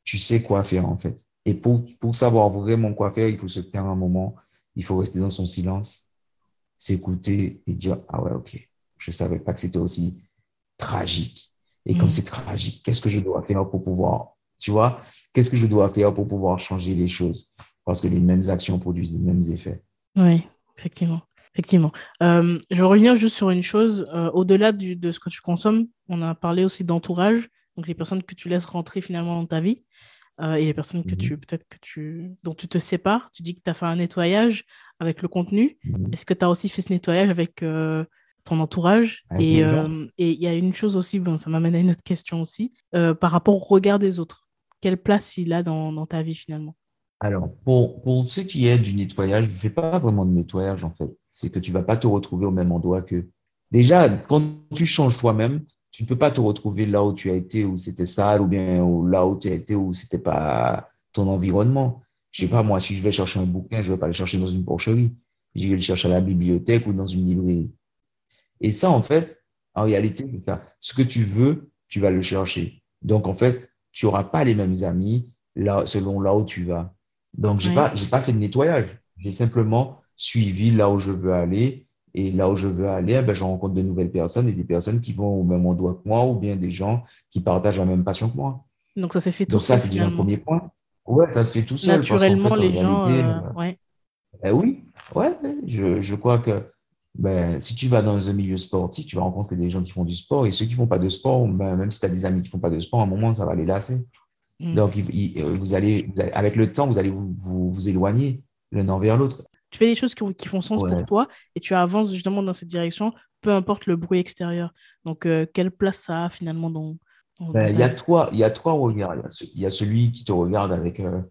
tu sais quoi faire en fait. Et pour, pour savoir vraiment quoi faire, il faut se taire un moment, il faut rester dans son silence, s'écouter et dire Ah ouais, ok, je ne savais pas que c'était aussi tragique. Et comme mm. c'est tragique, qu'est-ce que je dois faire pour pouvoir, tu vois, qu'est-ce que je dois faire pour pouvoir changer les choses? Parce que les mêmes actions produisent les mêmes effets. Oui, effectivement. Effectivement. Euh, je vais revenir juste sur une chose. Euh, au-delà de ce que tu consommes, on a parlé aussi d'entourage, donc les personnes que tu laisses rentrer finalement dans ta vie euh, et les personnes que mm-hmm. tu peut-être que tu dont tu te sépares. Tu dis que tu as fait un nettoyage avec le contenu. Mm-hmm. Est-ce que tu as aussi fait ce nettoyage avec ton entourage. et euh, et il y a une chose aussi, bon, ça m'amène à une autre question aussi, euh, par rapport au regard des autres. Quelle place il a dans, dans ta vie finalement? Alors, pour, pour ce qui est du nettoyage, je ne fais pas vraiment de nettoyage en fait. C'est que tu ne vas pas te retrouver au même endroit que. Déjà, quand tu changes toi-même, tu ne peux pas te retrouver là où tu as été, où c'était sale, ou bien là où tu as été, où ce n'était pas ton environnement. Je ne sais pas, moi, si je vais chercher un bouquin, je ne vais pas le chercher dans une porcherie. Je vais le chercher à la bibliothèque ou dans une librairie. Et ça, en fait, en réalité, c'est ça. Ce que tu veux, tu vas le chercher. Donc, en fait, tu n'auras pas les mêmes amis là, selon là où tu vas. Donc, je n'ai pas, pas fait de nettoyage. J'ai simplement suivi là où je veux aller. Et là où je veux aller, eh ben, je rencontre de nouvelles personnes et des personnes qui vont au même endroit que moi ou bien des gens qui partagent la même passion que moi. Donc, ça s'est fait tout seul. Donc, ça, c'est déjà le premier point. Ouais, ça se fait tout seul. Naturellement, les gens. Euh, ouais. Ben oui, ouais, je, je crois que ben, si tu vas dans un milieu sportif, tu vas rencontrer des gens qui font du sport et ceux qui font pas de sport, ben, même si tu as des amis qui font pas de sport, à un moment, ça va les lasser. Mm. Donc, euh, vous, allez, avec le temps, vous allez vous, vous, éloigner l'un vers l'autre. Tu fais des choses qui, qui font sens pour toi et tu avances justement dans cette direction, peu importe le bruit extérieur. Donc, euh, quelle place ça a finalement dans. Ben, il y, a trois, il y a trois regards. Il y a, celui qui te regarde avec, euh,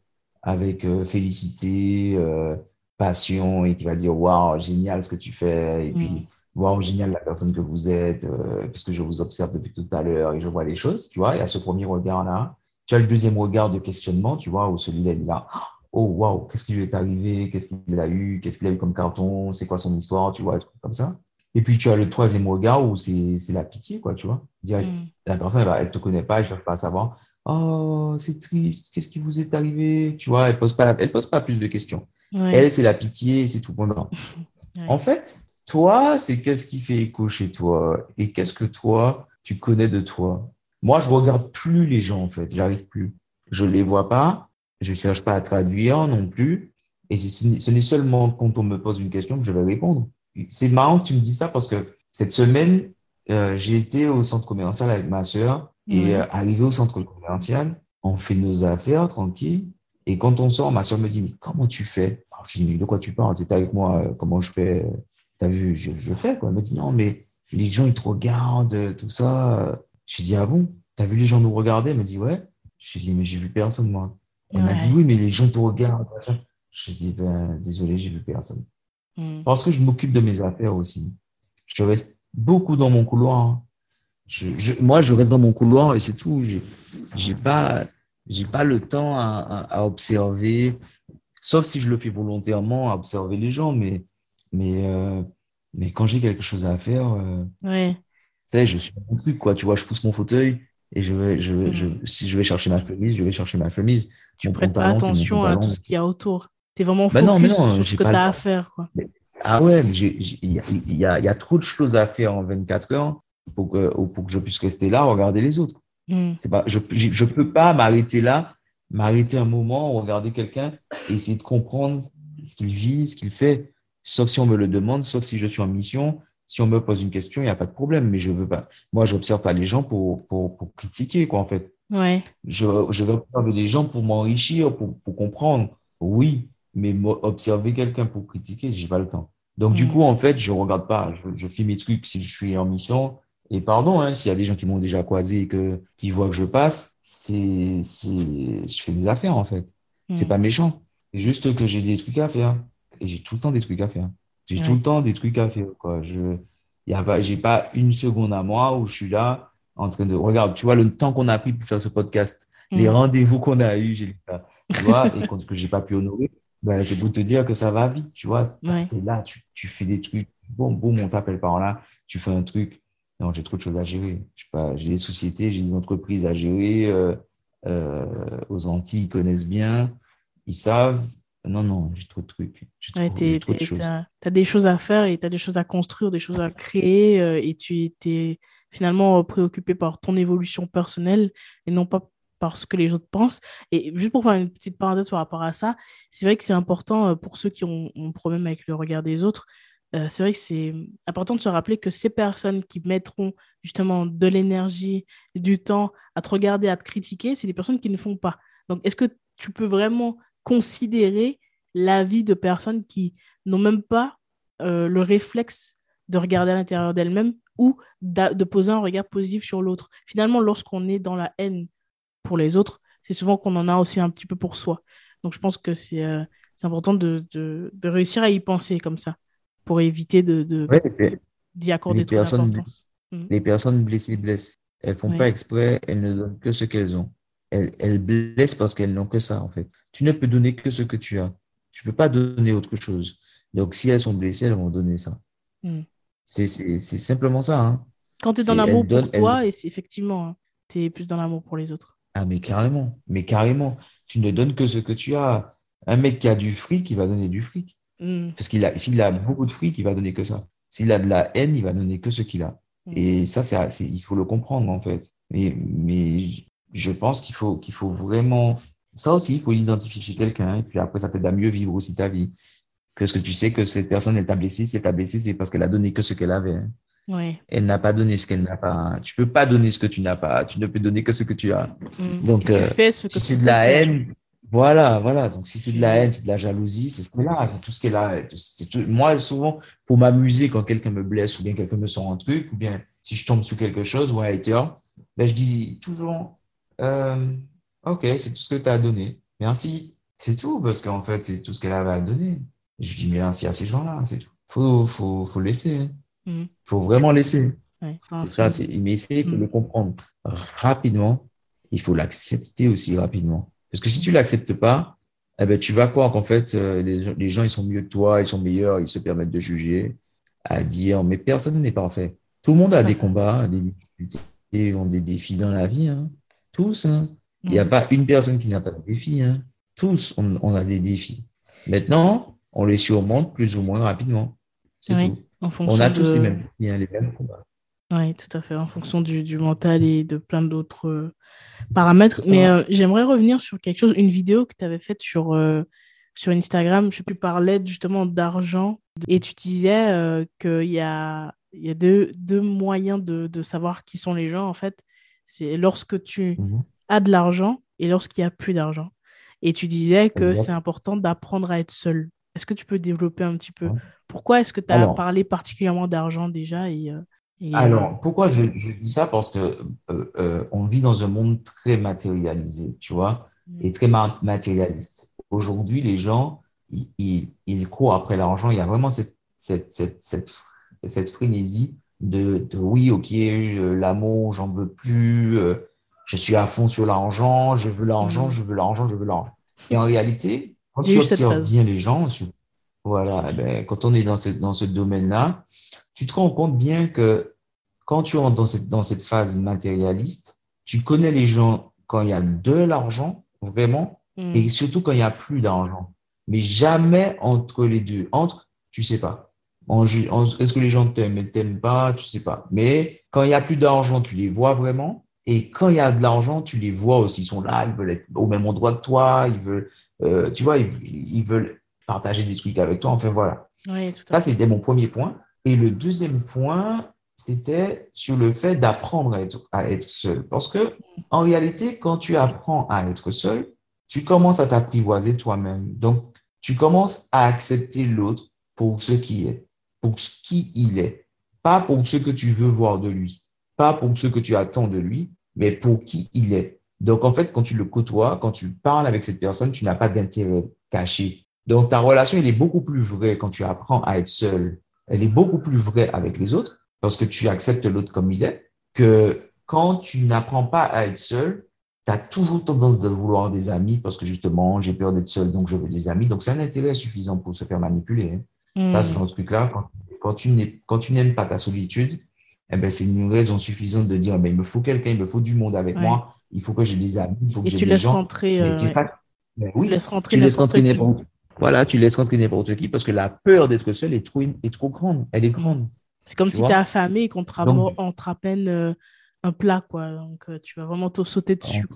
avec félicité, passion et qui va dire waouh, génial ce que tu fais, et puis mm. waouh, génial la personne que vous êtes, euh, puisque je vous observe depuis tout à l'heure et je vois les choses, tu vois. Il y a ce premier regard-là. Tu as le deuxième regard de questionnement, tu vois, où celui-là, il oh waouh, qu'est-ce qui lui est arrivé, qu'est-ce qu'il a eu, qu'est-ce qu'il a eu comme carton, c'est quoi son histoire, tu vois, comme ça. Et puis tu as le troisième regard où c'est la pitié, quoi, tu vois. Mm. La personne, elle ne te connaît pas, elle ne pas savoir. Oh, c'est triste, qu'est-ce qui vous est arrivé Tu vois, elle ne pose, pas elle pose pas plus de questions. Elle, c'est la pitié, c'est tout. Bon, En fait, toi, c'est qu'est-ce qui fait écho chez toi et qu'est-ce que toi, tu connais de toi? Moi, je regarde plus les gens, en fait. J'arrive plus. Je les vois pas. Je cherche pas à traduire non plus. Et ce n'est seulement quand on me pose une question que je vais répondre. C'est marrant que tu me dis ça parce que cette semaine, euh, j'ai été au centre commercial avec ma soeur et euh, arrivé au centre commercial, on fait nos affaires tranquille. Et quand on sort, ma soeur me dit, mais comment tu fais? Je dis, de quoi tu parles? Tu étais avec moi, euh, comment je fais? Tu as vu, je, fais quoi. Elle me dit, non, mais les gens, ils te regardent, tout ça. Je dis, ah bon? Tu as vu les gens nous regarder? Elle me dit, ouais. Je dis, mais j'ai vu personne, moi. Elle m'a dit, oui, mais les gens te regardent. Je dis, ben, désolé, j'ai vu personne. Hmm. Parce que je m'occupe de mes affaires aussi. Je reste beaucoup dans mon couloir. Je, moi, je reste dans mon couloir et c'est tout. J'ai pas j'ai pas le temps à, à, observer, sauf si je le fais volontairement, à observer les gens, mais, mais, euh, mais quand j'ai quelque chose à faire, euh, ouais. tu sais, je suis un truc, quoi. Tu vois, je pousse mon fauteuil et je vais, je, je, mm. si je vais chercher ma chemise, je vais chercher ma chemise. Tu prêtes pas attention à tout ce qu'il y a autour. Tu es vraiment focus non, mais non, sur ce que tu as à faire. Quoi. ah ouais, il y a, y, a, y a trop de choses à faire en 24 heures pour que, pour que je puisse rester là, regarder les autres. C'est pas, je ne peux pas m'arrêter là, m'arrêter un moment, regarder quelqu'un et essayer de comprendre ce qu'il vit, ce qu'il fait, sauf si on me le demande, sauf si je suis en mission. Si on me pose une question, il n'y a pas de problème, mais je veux pas. Moi, j'observe pas les gens pour, pour, pour, critiquer, quoi, en fait. Ouais. Je, je vais observer des gens pour m'enrichir, pour, pour comprendre. Oui, mais observer quelqu'un pour critiquer, j'ai pas le temps. Donc, du mm. coup, en fait, je regarde pas. Je, je fais mes trucs si je suis en mission. Et pardon, hein, s'il y a des gens qui m'ont déjà croisé et que, qui voient que je passe, c'est, c'est, je fais des affaires, en fait. C'est mm. pas méchant. C'est juste que j'ai des trucs à faire. Et j'ai tout le temps des trucs à faire. J'ai tout le temps des trucs à faire, quoi. Je, y a pas, j'ai pas une seconde à moi où je suis là en train de, regarde, tu vois, le temps qu'on a pris pour faire ce podcast, les mm. rendez-vous qu'on a eu, j'ai, tu vois, et que j'ai pas pu honorer, ben, c'est pour te dire que ça va vite, tu vois. Tu es là, tu, tu, fais des trucs, bon, boum, on t'appelle par là, tu fais un truc. Non, j'ai trop de choses à gérer. J'ai des sociétés, j'ai des entreprises à gérer. Euh, euh, aux Antilles, ils connaissent bien, ils savent. Non, non, j'ai trop de trucs. tu as, des choses à faire et tu as des choses à construire, des choses à créer euh, et tu étais finalement préoccupé par ton évolution personnelle et non pas par ce que les autres pensent. Et juste pour faire une petite parenthèse par rapport à ça, c'est vrai que c'est important pour ceux qui ont un problème avec le regard des autres euh, c'est vrai que c'est important de se rappeler que ces personnes qui mettront justement de l'énergie, du temps à te regarder, à te critiquer, c'est des personnes qui ne font pas. Donc, est-ce que tu peux vraiment considérer l'avis de personnes qui n'ont même pas euh, le réflexe de regarder à l'intérieur d'elles-mêmes ou de poser un regard positif sur l'autre? Finalement, lorsqu'on est dans la haine pour les autres, c'est souvent qu'on en a aussi un petit peu pour soi. Donc, je pense que c'est euh, important de, de réussir à y penser comme ça pour éviter de, d'y accorder trop d'importance. Hmm. Les personnes blessées blessent. Elles font pas exprès, elles ne donnent que ce qu'elles ont. Elles, elles blessent parce qu'elles n'ont que ça, en fait. Tu ne peux donner que ce que tu as. Tu ne peux pas donner autre chose. Donc, si elles sont blessées, elles vont donner ça. Hmm. C'est simplement ça. Hein. Quand tu es dans l'amour pour toi, et effectivement, hein, tu es plus dans l'amour pour les autres. Ah, mais carrément. Mais carrément. Tu ne donnes que ce que tu as. Un mec qui a du fric, il va donner du fric. Mm. Parce qu'il a, s'il a beaucoup de fric, il va donner que ça. S'il a de la haine, il va donner que ce qu'il a. Mm. Et ça, c'est, il faut le comprendre, en fait. Mais, mais je pense qu'il faut, qu'il faut vraiment, ça aussi, il faut l'identifier chez quelqu'un. Et puis après, ça t'aide à mieux vivre aussi ta vie. Parce que tu sais que cette personne, elle t'a blessé. Si elle t'a blessé, c'est parce qu'elle a donné que ce qu'elle avait. Hein. Elle n'a pas donné ce qu'elle n'a pas. Tu peux pas donner ce que tu n'as pas. Tu ne peux donner que ce que tu as. Mm. Donc, euh, si c'est de la haine, voilà, voilà. Donc, si c'est de la haine, c'est de la jalousie, c'est ce qu'elle a, tout ce qu'elle a. Moi, souvent, pour m'amuser quand quelqu'un me blesse ou bien quelqu'un me sort un truc, ou bien si je tombe sous quelque chose ou un hater, ben, je dis toujours, euh, OK, c'est tout ce que tu as donné. Merci. C'est tout, parce qu'en fait, c'est tout ce qu'elle avait à donner. je dis merci à ces gens-là, c'est tout. Faut, faut, faut laisser. Il hein. mm. Faut vraiment laisser. ça, mais essayer de mm. le comprendre rapidement. Il faut l'accepter aussi rapidement. Parce que si tu l'acceptes pas, eh ben, tu vas croire qu'en fait, euh, les, gens, ils sont mieux que toi, ils sont meilleurs, ils se permettent de juger, à dire, mais personne n'est parfait. Tout le monde a des combats, des difficultés, ont des défis dans la vie. Hein. Tous. Hein. Il n'y a pas une personne qui n'a pas de défis. Hein. Tous, on, a des défis. Maintenant, on les surmonte plus ou moins rapidement. C'est tout. on a tous les mêmes, les mêmes combats. Oui, tout à fait, en fonction du, du mental et de plein d'autres paramètres. Mais euh, j'aimerais revenir sur quelque chose, une vidéo que tu avais faite sur, euh, sur Instagram. Je tu parlais justement d'argent et tu disais euh, qu'il y a, y a deux, deux moyens de, de, savoir qui sont les gens, en fait. C'est lorsque tu mhm. as de l'argent et lorsqu'il n'y a plus d'argent. Et tu disais que c'est important d'apprendre à être seul. Est-ce que tu peux développer un petit peu Pourquoi est-ce que tu as parlé particulièrement d'argent déjà et, alors, euh, pourquoi je, dis ça? Parce que euh, euh, on vit dans un monde très matérialisé, tu vois, mm. et très matérialiste. Aujourd'hui, les gens, ils, ils, courent après l'argent. Il y a vraiment cette, cette, cette, cette, cette frénésie de, de, oui, ok, l'amour, j'en veux plus, je suis à fond sur l'argent, je veux l'argent, mm. je veux l'argent, je veux l'argent. Et en réalité, quand tu observes bien les gens, voilà, eh ben, quand on est dans ce, dans ce domaine-là, tu te rends compte bien que quand tu entres dans cette, dans cette phase matérialiste, tu connais les gens quand il y a de l'argent, vraiment, mm. et surtout quand il n'y a plus d'argent. Mais jamais entre les deux. Entre, tu sais pas. Est-ce que les gens t'aiment et t'aiment pas, tu sais pas. Mais quand il n'y a plus d'argent, tu les vois vraiment. Et quand il y a de l'argent, tu les vois aussi. Ils sont là, ils veulent être au même endroit que toi, ils veulent, euh, tu vois, ils, veulent partager des trucs avec toi. Enfin, voilà. Oui, Ça, c'était mon premier point. Et le deuxième point, c'était sur le fait d'apprendre à être, seul. Parce que, en réalité, quand tu apprends à être seul, tu commences à t'apprivoiser toi-même. Donc, tu commences à accepter l'autre pour ce qui est, pour ce qui il est, pas pour ce que tu veux voir de lui, pas pour ce que tu attends de lui, mais pour qui il est. Donc, en fait, quand tu le côtoies, quand tu parles avec cette personne, tu n'as pas d'intérêt caché. Donc, ta relation, elle est beaucoup plus vraie quand tu apprends à être seul. Elle est beaucoup plus vraie avec les autres parce que tu acceptes l'autre comme il est que quand tu n'apprends pas à être seul, tu as toujours tendance de vouloir des amis parce que justement, j'ai peur d'être seul, donc je veux des amis. Donc, c'est un intérêt suffisant pour se faire manipuler. Hein. Ça, ce genre de truc-là, quand, quand tu n'aimes pas ta solitude, eh ben, c'est une raison suffisante de dire, ben, il me faut quelqu'un, il me faut du monde avec moi, il faut que j'ai des amis, il faut que j'ai des gens. Rentrer, euh, tu, ben oui, laisses rentrer tu laisses rentrer n'importe Voilà, tu laisses rentrer n'importe qui parce que la peur d'être seul est trop, est trop grande. Elle est grande. C'est comme si tu es affamé et qu'on te à peine euh, un plat, quoi. Donc, euh, tu vas vraiment te sauter dessus.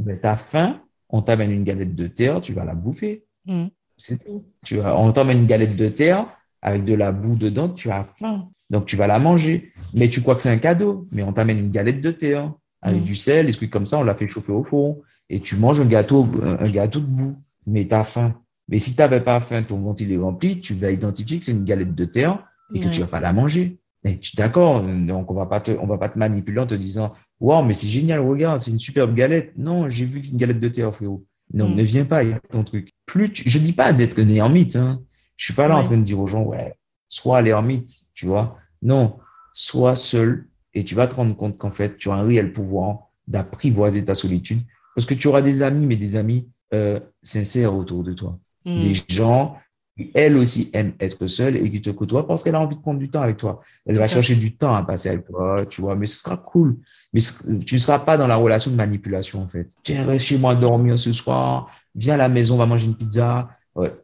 Ben, tu as faim, on t'amène une galette de terre, tu vas la bouffer. Mmh. C'est tout. Tu on t'amène une galette de terre avec de la boue dedans, tu as faim. Donc, tu vas la manger. Mais tu crois que c'est un cadeau. Mais on t'amène une galette de hein, avec mm. du sel, des trucs comme ça, on l'a fait chauffer au four. Et tu manges un gâteau, un gâteau de boue. Mais tu as faim. Mais si tu n'avais pas faim, ton ventre il est rempli, tu vas identifier que c'est une galette de hein, et que tu vas pas la manger. Et tu d'accord Donc, on va pas te, on va pas te manipuler en te disant, waouh, mais c'est génial, regarde, c'est une superbe galette. Non, j'ai vu que c'est une galette de thé, frérot. Non, mm. ne viens pas, il y a ton truc. Plus tu... je dis pas d'être un ermite, hein. Je suis pas là en train de dire aux gens, ouais, sois l'ermite, tu vois. Non, sois seul et tu vas te rendre compte qu'en fait, tu as un réel pouvoir d'apprivoiser ta solitude parce que tu auras des amis, mais des amis euh, sincères autour de toi. Mm. Des gens qui, elle aussi, aiment être seule et qui te côtoient parce qu'elle a envie de prendre du temps avec toi. Elle va chercher du temps à passer avec toi, tu vois, mais ce sera cool. Mais tu ne seras pas dans la relation de manipulation, en fait. Tiens, reste chez moi dormir ce soir, viens à la maison, on va manger une pizza.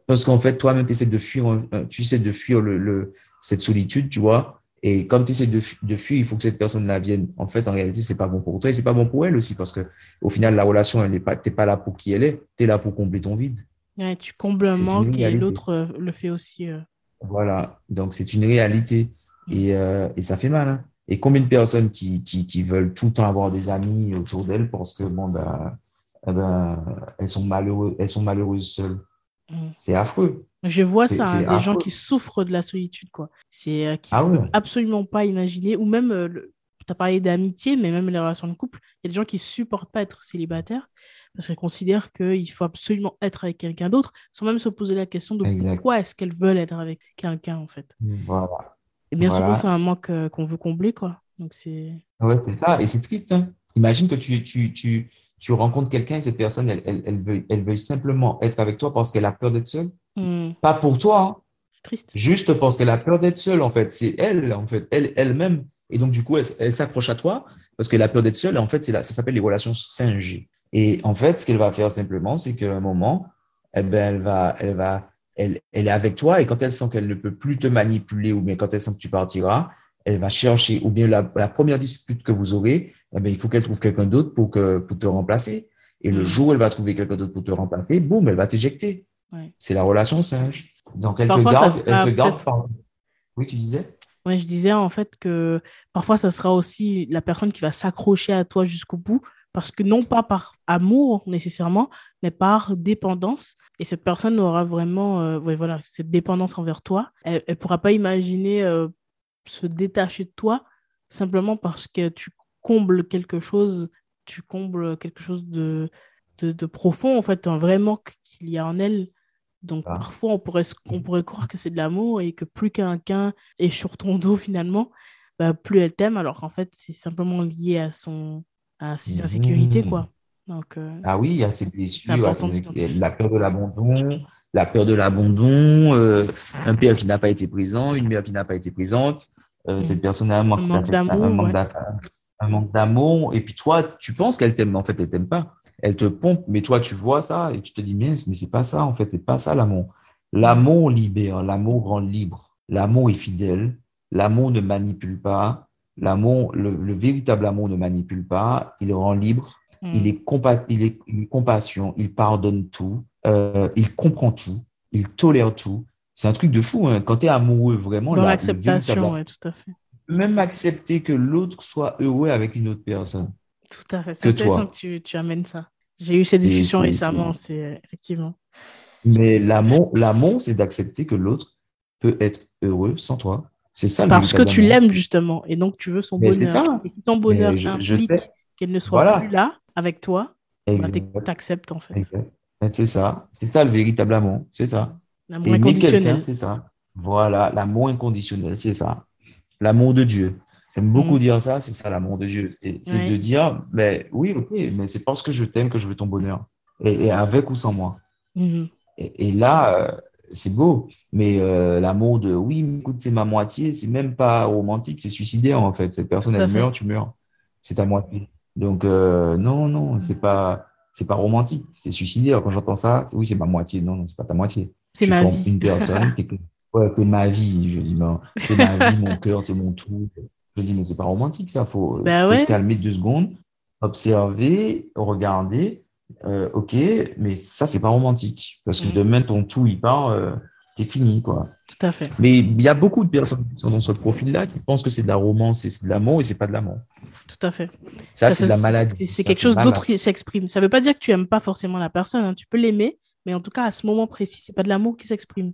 Parce qu'en fait, toi-même, tu essaies de fuir, tu essaies de fuir le, cette solitude, tu vois. Et comme tu essaies de, fuir, il faut que cette personne-là vienne. En fait, en réalité, c'est pas bon pour toi et c'est pas bon pour elle aussi parce que au final, la relation, elle n'est pas, t'es pas là pour qui elle est, tu es là pour combler ton vide. Ouais, tu combles un manque et l'autre euh, le fait aussi. Euh. Voilà. Donc, c'est une réalité et, euh, et, ça fait mal. Hein. Et combien de personnes qui, qui, qui, veulent tout le temps avoir des amis autour d'elles parce que, bon, ben, eh ben, elles sont malheureuses, elles sont malheureuses seules. Mm. C'est affreux. Je vois ça, hein, des gens qui souffrent de la solitude, quoi. C'est euh, qui ah peuvent absolument pas imaginer, ou même, as parlé d'amitié, mais même les relations de couple, il y a des gens qui supportent pas être célibataires parce qu'elles considèrent qu'il faut absolument être avec quelqu'un d'autre, sans même se poser la question de pourquoi est-ce qu'elles veulent être avec quelqu'un, en fait. Voilà. Et bien souvent, c'est un manque euh, qu'on veut combler, quoi. Donc c'est. Ouais, c'est ça, et c'est triste. Hein. Imagine que tu, tu, tu, tu rencontres quelqu'un et cette personne, elle, elle, elle, veut, elle veut simplement être avec toi parce qu'elle a peur d'être seule. Hmm. Pas pour toi. Hein. C'est triste. Juste parce qu'elle a peur d'être seule, en fait. C'est elle, en fait, elle, elle-même. Et donc, du coup, elle, s'accroche à toi parce qu'elle a peur d'être seule. En fait, ça s'appelle les relations 5G. Et en fait, ce qu'elle va faire simplement, c'est qu'à un moment, eh ben, elle va, elle va, elle, elle est avec toi et quand elle sent qu'elle ne peut plus te manipuler ou bien quand elle sent que tu partiras, elle va chercher, ou bien la, première dispute que vous aurez, eh bien, il faut qu'elle trouve quelqu'un d'autre pour, que, pour te remplacer. Et le mm. jour où elle va trouver quelqu'un d'autre pour te remplacer, boum, elle va t'éjecter. C'est la relation singe. Donc, elle te garde. Elle te garde Oui, tu disais? Oui, je disais en fait que parfois, ça sera aussi la personne qui va s'accrocher à toi jusqu'au bout, parce que non pas par amour nécessairement, mais par dépendance. Et cette personne aura vraiment euh, voilà, cette dépendance envers toi. Elle ne pourra pas imaginer euh, se détacher de toi simplement parce que tu combles quelque chose, tu combles quelque chose de, de, profond, en fait, un vrai manque qu'il y a en elle. Donc ah. parfois, on pourrait, on pourrait croire que c'est de l'amour et que plus quelqu'un est sur ton dos finalement, bah, plus elle t'aime, alors qu'en fait, c'est simplement lié à, son, à ses insécurités. Quoi. Donc, euh, ah oui, il y a ces blessures, la peur de l'abandon, la peur de l'abandon, euh, un père qui n'a pas été présent, une mère qui n'a pas été présente, euh, cette personne a un manque, d'amour, et puis toi, tu penses qu'elle t'aime, mais en fait, elle t'aime pas. Elle te pompe, mais toi, tu vois ça et tu te dis, mais, mais c'est pas ça, en fait, c'est pas ça l'amour. L'amour libère, l'amour rend libre, l'amour est fidèle, l'amour ne manipule pas, l'amour, le, véritable amour ne manipule pas, il rend libre, hmm. il, est il, est, il compassion, il pardonne tout, euh, il comprend tout, il tolère tout, c'est un truc de fou. Hein. Quand tu es amoureux, vraiment. Dans l'acceptation, oui, tout à fait. même accepter que l'autre soit heureux avec une autre personne. Tout à fait. C'est intéressant que tu, tu, amènes ça. J'ai eu cette discussion récemment, c'est effectivement. Mais l'amour, c'est d'accepter que l'autre peut être heureux sans toi. C'est ça. Parce que tu l'aimes justement, et donc tu veux son bonheur. Ça. Et si ton bonheur implique qu'elle ne soit plus là avec toi, bah, tu acceptes en fait. C'est ça. C'est ça le véritable amour. C'est ça. L'amour inconditionnel. C'est ça. Voilà, l'amour inconditionnel, c'est ça. L'amour de Dieu. J'aime beaucoup mm. dire ça, c'est ça l'amour de Dieu. C'est de dire, mais oui, ok, mais c'est parce que je t'aime que je veux ton bonheur. Et, avec ou sans moi. Mm-hmm. Et, là, euh, c'est beau. Mais euh, l'amour de, oui, écoute, c'est ma moitié, c'est même pas romantique, c'est suicidaire en fait. Cette personne, elle meurt, tu meurs. C'est ta moitié. Donc, euh, non, non, c'est pas, c'est pas romantique, c'est suicidaire. Quand j'entends ça, oui, c'est ma moitié. Non, non, c'est pas ta moitié. C'est ma vie. Une personne Ouais, c'est ma vie. Je dis, non, c'est ma vie, mon cœur, c'est mon tout. Je dis, mais c'est pas romantique, ça. Faut, bah faut se calmer deux secondes, observer, regarder. Euh, ok, mais ça, c'est pas romantique. Parce que demain, ton tout, il part, euh, c'est fini, quoi. Tout à fait. Mais il y a beaucoup de personnes qui sont dans ce profil-là qui pensent que c'est de la romance et c'est de l'amour et c'est pas de l'amour. Tout à fait. Ça, c'est de la maladie. C'est quelque chose d'autre qui s'exprime. Ça veut pas dire que tu aimes pas forcément la personne. Hein. Tu peux l'aimer, mais en tout cas, à ce moment précis, c'est pas de l'amour qui s'exprime.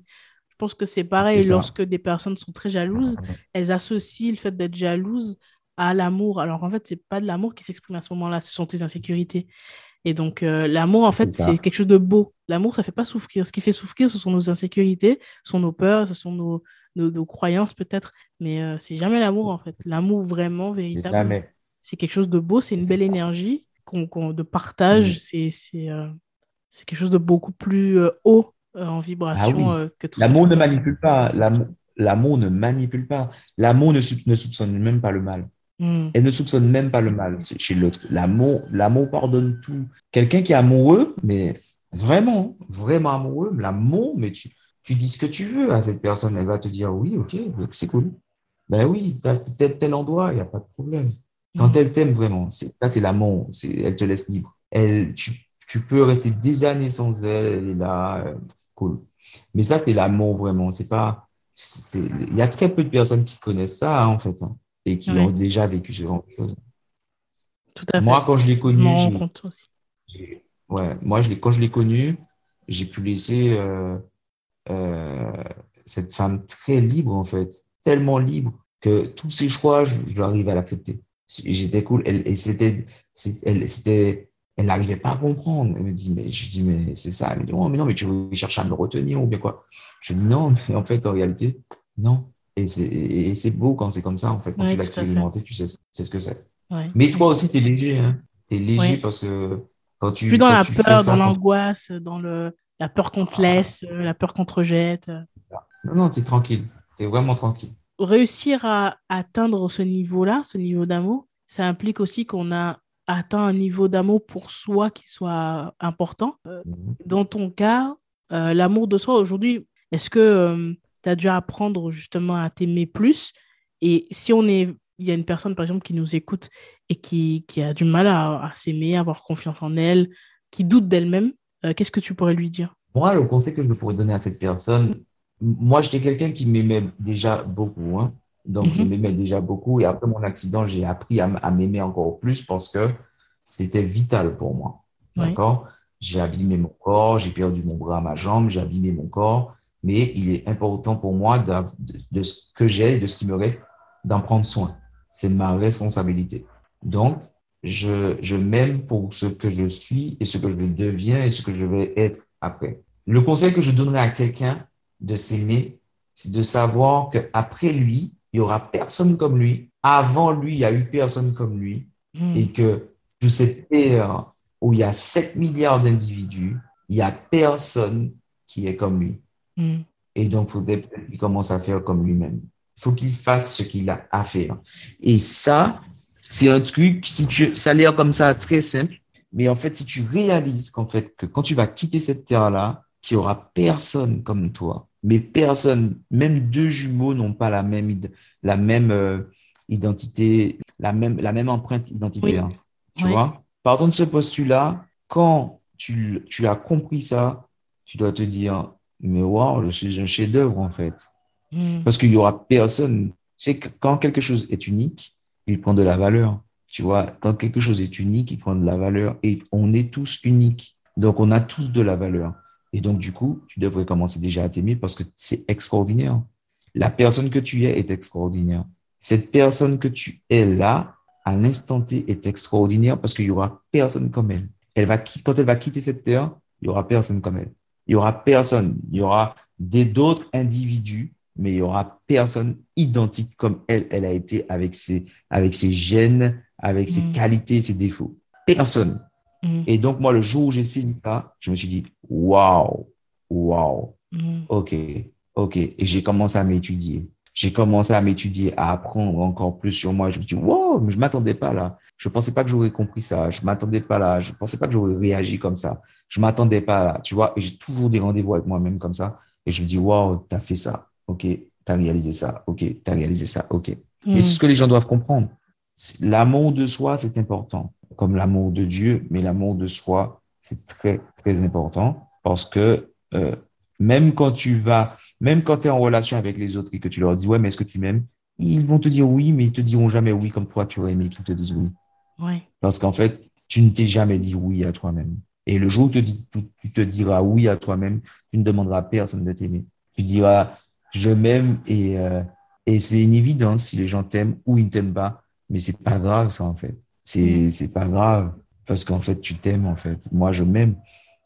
Je pense que c'est pareil lorsque des personnes sont très jalouses, elles associent le fait d'être jalouse à l'amour. Alors en fait, c'est pas de l'amour qui s'exprime à ce moment-là, ce sont tes insécurités. Et donc euh, l'amour, en fait, c'est quelque chose de beau. L'amour, ça fait pas souffrir. Ce qui fait souffrir, ce sont nos insécurités, ce sont nos peurs, ce sont nos, nos, croyances peut-être. Mais euh, c'est jamais l'amour, en fait. L'amour vraiment véritable. C'est quelque chose de beau, c'est une belle énergie qu'on de partage. C'est euh, c'est quelque chose de beaucoup plus haut euh, en vibration ah euh, que tout L'amour ne manipule pas. L'amour ne manipule pas. L'amour ne, ne, soupçonne même pas le mal. Hmm. Elle ne soupçonne même pas le mal chez l'autre. L'amour, l'amour pardonne tout. Quelqu'un qui est amoureux, mais vraiment, vraiment amoureux, l'amour, mais tu, tu dis ce que tu veux à cette personne, elle va te dire oui, ok, c'est cool. Ben oui, tel, tel endroit, il n'y a pas de problème. Quand hmm. elle t'aime vraiment, ça c'est l'amour, elle te laisse libre. Elle, tu, tu, peux rester des années sans elle, elle est là, euh, cool. Mais ça, c'est l'amour vraiment. C'est pas. Il y a très peu de personnes qui connaissent ça, hein, en fait, hein, et qui ont déjà vécu ce genre de choses. Tout à fait. Moi, quand je l'ai connu. Ouais, moi, je quand je l'ai connu, j'ai pu laisser euh, euh, cette femme très libre, en fait. Tellement libre que tous ses choix, je, je arrive à l'accepter. J'étais cool. Elle, c'était, c'était elle n'arrivait pas à comprendre. Elle me dit, mais je dis, mais c'est ça. Elle me dit, oh, mais non, mais tu veux chercher à me retenir ou bien quoi? Je dis, non, mais en fait, en réalité, non. Et c'est beau quand c'est comme ça, en fait. Quand tu l'as expérimenté, tu sais, ce que c'est. Mais toi aussi, tu es léger. Hein. Tu es léger parce que quand tu. Plus dans la peur, dans l'angoisse, dans le, la peur qu'on te ah. laisse, euh, la peur qu'on te rejette. Non, non, tu es tranquille. Tu es vraiment tranquille. Réussir à atteindre ce niveau-là, ce niveau d'amour, ça implique aussi qu'on a atteint un niveau d'amour pour soi qui soit important. Euh, mhm. dans ton cas, euh, l'amour de soi aujourd'hui, est-ce que euh, tu as dû apprendre justement à t'aimer plus? Et si on est, il y a une personne par exemple qui nous écoute et qui, qui a du mal à, à s'aimer, à avoir confiance en elle, qui doute d'elle-même, qu'est-ce que tu pourrais lui dire? Moi, le conseil que je pourrais donner à cette personne, moi j'étais quelqu'un qui m'aimait déjà beaucoup. Hein. Donc, je mhm. m'aimais déjà beaucoup. Et après mon accident, j'ai appris à, m'aimer encore plus parce que c'était vital pour moi. D'accord? J'ai abîmé mon corps, j'ai perdu mon bras, ma jambe, j'ai abîmé mon corps. Mais il est important pour moi de, ce que j'ai, de ce qui me reste, d'en prendre soin. C'est ma responsabilité. Donc, je, je m'aime pour ce que je suis et ce que je deviens et ce que je vais être après. Le conseil que je donnerais à quelqu'un de s'aimer, c'est de savoir qu'après lui, il y aura personne comme lui. Avant lui, il y a eu personne comme lui. Hmm. Et que sur cette terre où il y a 7 milliards d'individus, il n'y a personne qui est comme lui. Hmm. Et donc, il faudrait qu'il commence à faire comme lui-même. Il faut qu'il fasse ce qu'il a à faire. Et ça, c'est un truc, si tu, ça a l'air comme ça très simple, mais en fait, si tu réalises qu'en fait, que quand tu vas quitter cette terre-là, qu'il n'y aura personne comme toi, mais personne, même deux jumeaux n'ont pas la même, la même euh, identité, la même, la même empreinte identitaire. Tu vois? Pardon de ce postulat, quand tu, tu, as compris ça, tu dois te dire, mais wow, je suis un chef-d'œuvre en fait. Hmm. Parce qu'il n'y aura personne C'est que quand quelque chose est unique, il prend de la valeur. Tu vois, quand quelque chose est unique, il prend de la valeur. Et on est tous uniques. Donc, on a tous de la valeur. Et donc, du coup, tu devrais commencer déjà à t'aimer parce que c'est extraordinaire. La personne que tu es est extraordinaire. Cette personne que tu es là, à l'instant T, est extraordinaire parce qu'il y aura personne comme elle. Elle va, quand elle va quitter cette terre, il y aura personne comme elle. Il y aura personne. Il y aura d'autres individus, mais il y aura personne identique comme elle. Elle a été avec ses, avec ses gènes, avec ses mm. qualités, ses défauts. Personne. Mm. Et donc, moi, le jour où j'ai saisi ça, je me suis dit, waouh, waouh, mm. ok, ok. Et j'ai commencé à m'étudier. J'ai commencé à m'étudier, à apprendre encore plus sur moi. Je me suis dit, wow, mais je m'attendais pas là. Je pensais pas que j'aurais compris ça. Je m'attendais pas là. Je pensais pas que j'aurais réagi comme ça. Je m'attendais pas là, tu vois. Et j'ai toujours des rendez-vous avec moi-même comme ça. Et je me dis, waouh, tu as fait ça. OK, tu as réalisé ça. OK, tu as réalisé ça. OK. Et c'est ce que les gens doivent comprendre. L'amour de soi, c'est important, comme l'amour de Dieu, mais l'amour de soi, c'est très, très important parce que euh, même quand tu vas, même quand tu es en relation avec les autres et que tu leur dis, ouais, mais est-ce que tu m'aimes? Ils vont te dire oui, mais ils te diront jamais oui comme toi, tu aurais aimé qu'ils te disent oui. Ouais. Parce qu'en fait, tu ne t'es jamais dit oui à toi-même. Et le jour où tu te, diras oui à toi-même, tu ne demanderas à personne de t'aimer. Tu diras, je m'aime et, euh, et c'est une évidence si les gens t'aiment ou ils ne t'aiment pas. Mais c'est pas grave, ça, en fait. C'est, mm. c'est pas grave parce qu'en fait, tu t'aimes, en fait. Moi, je m'aime.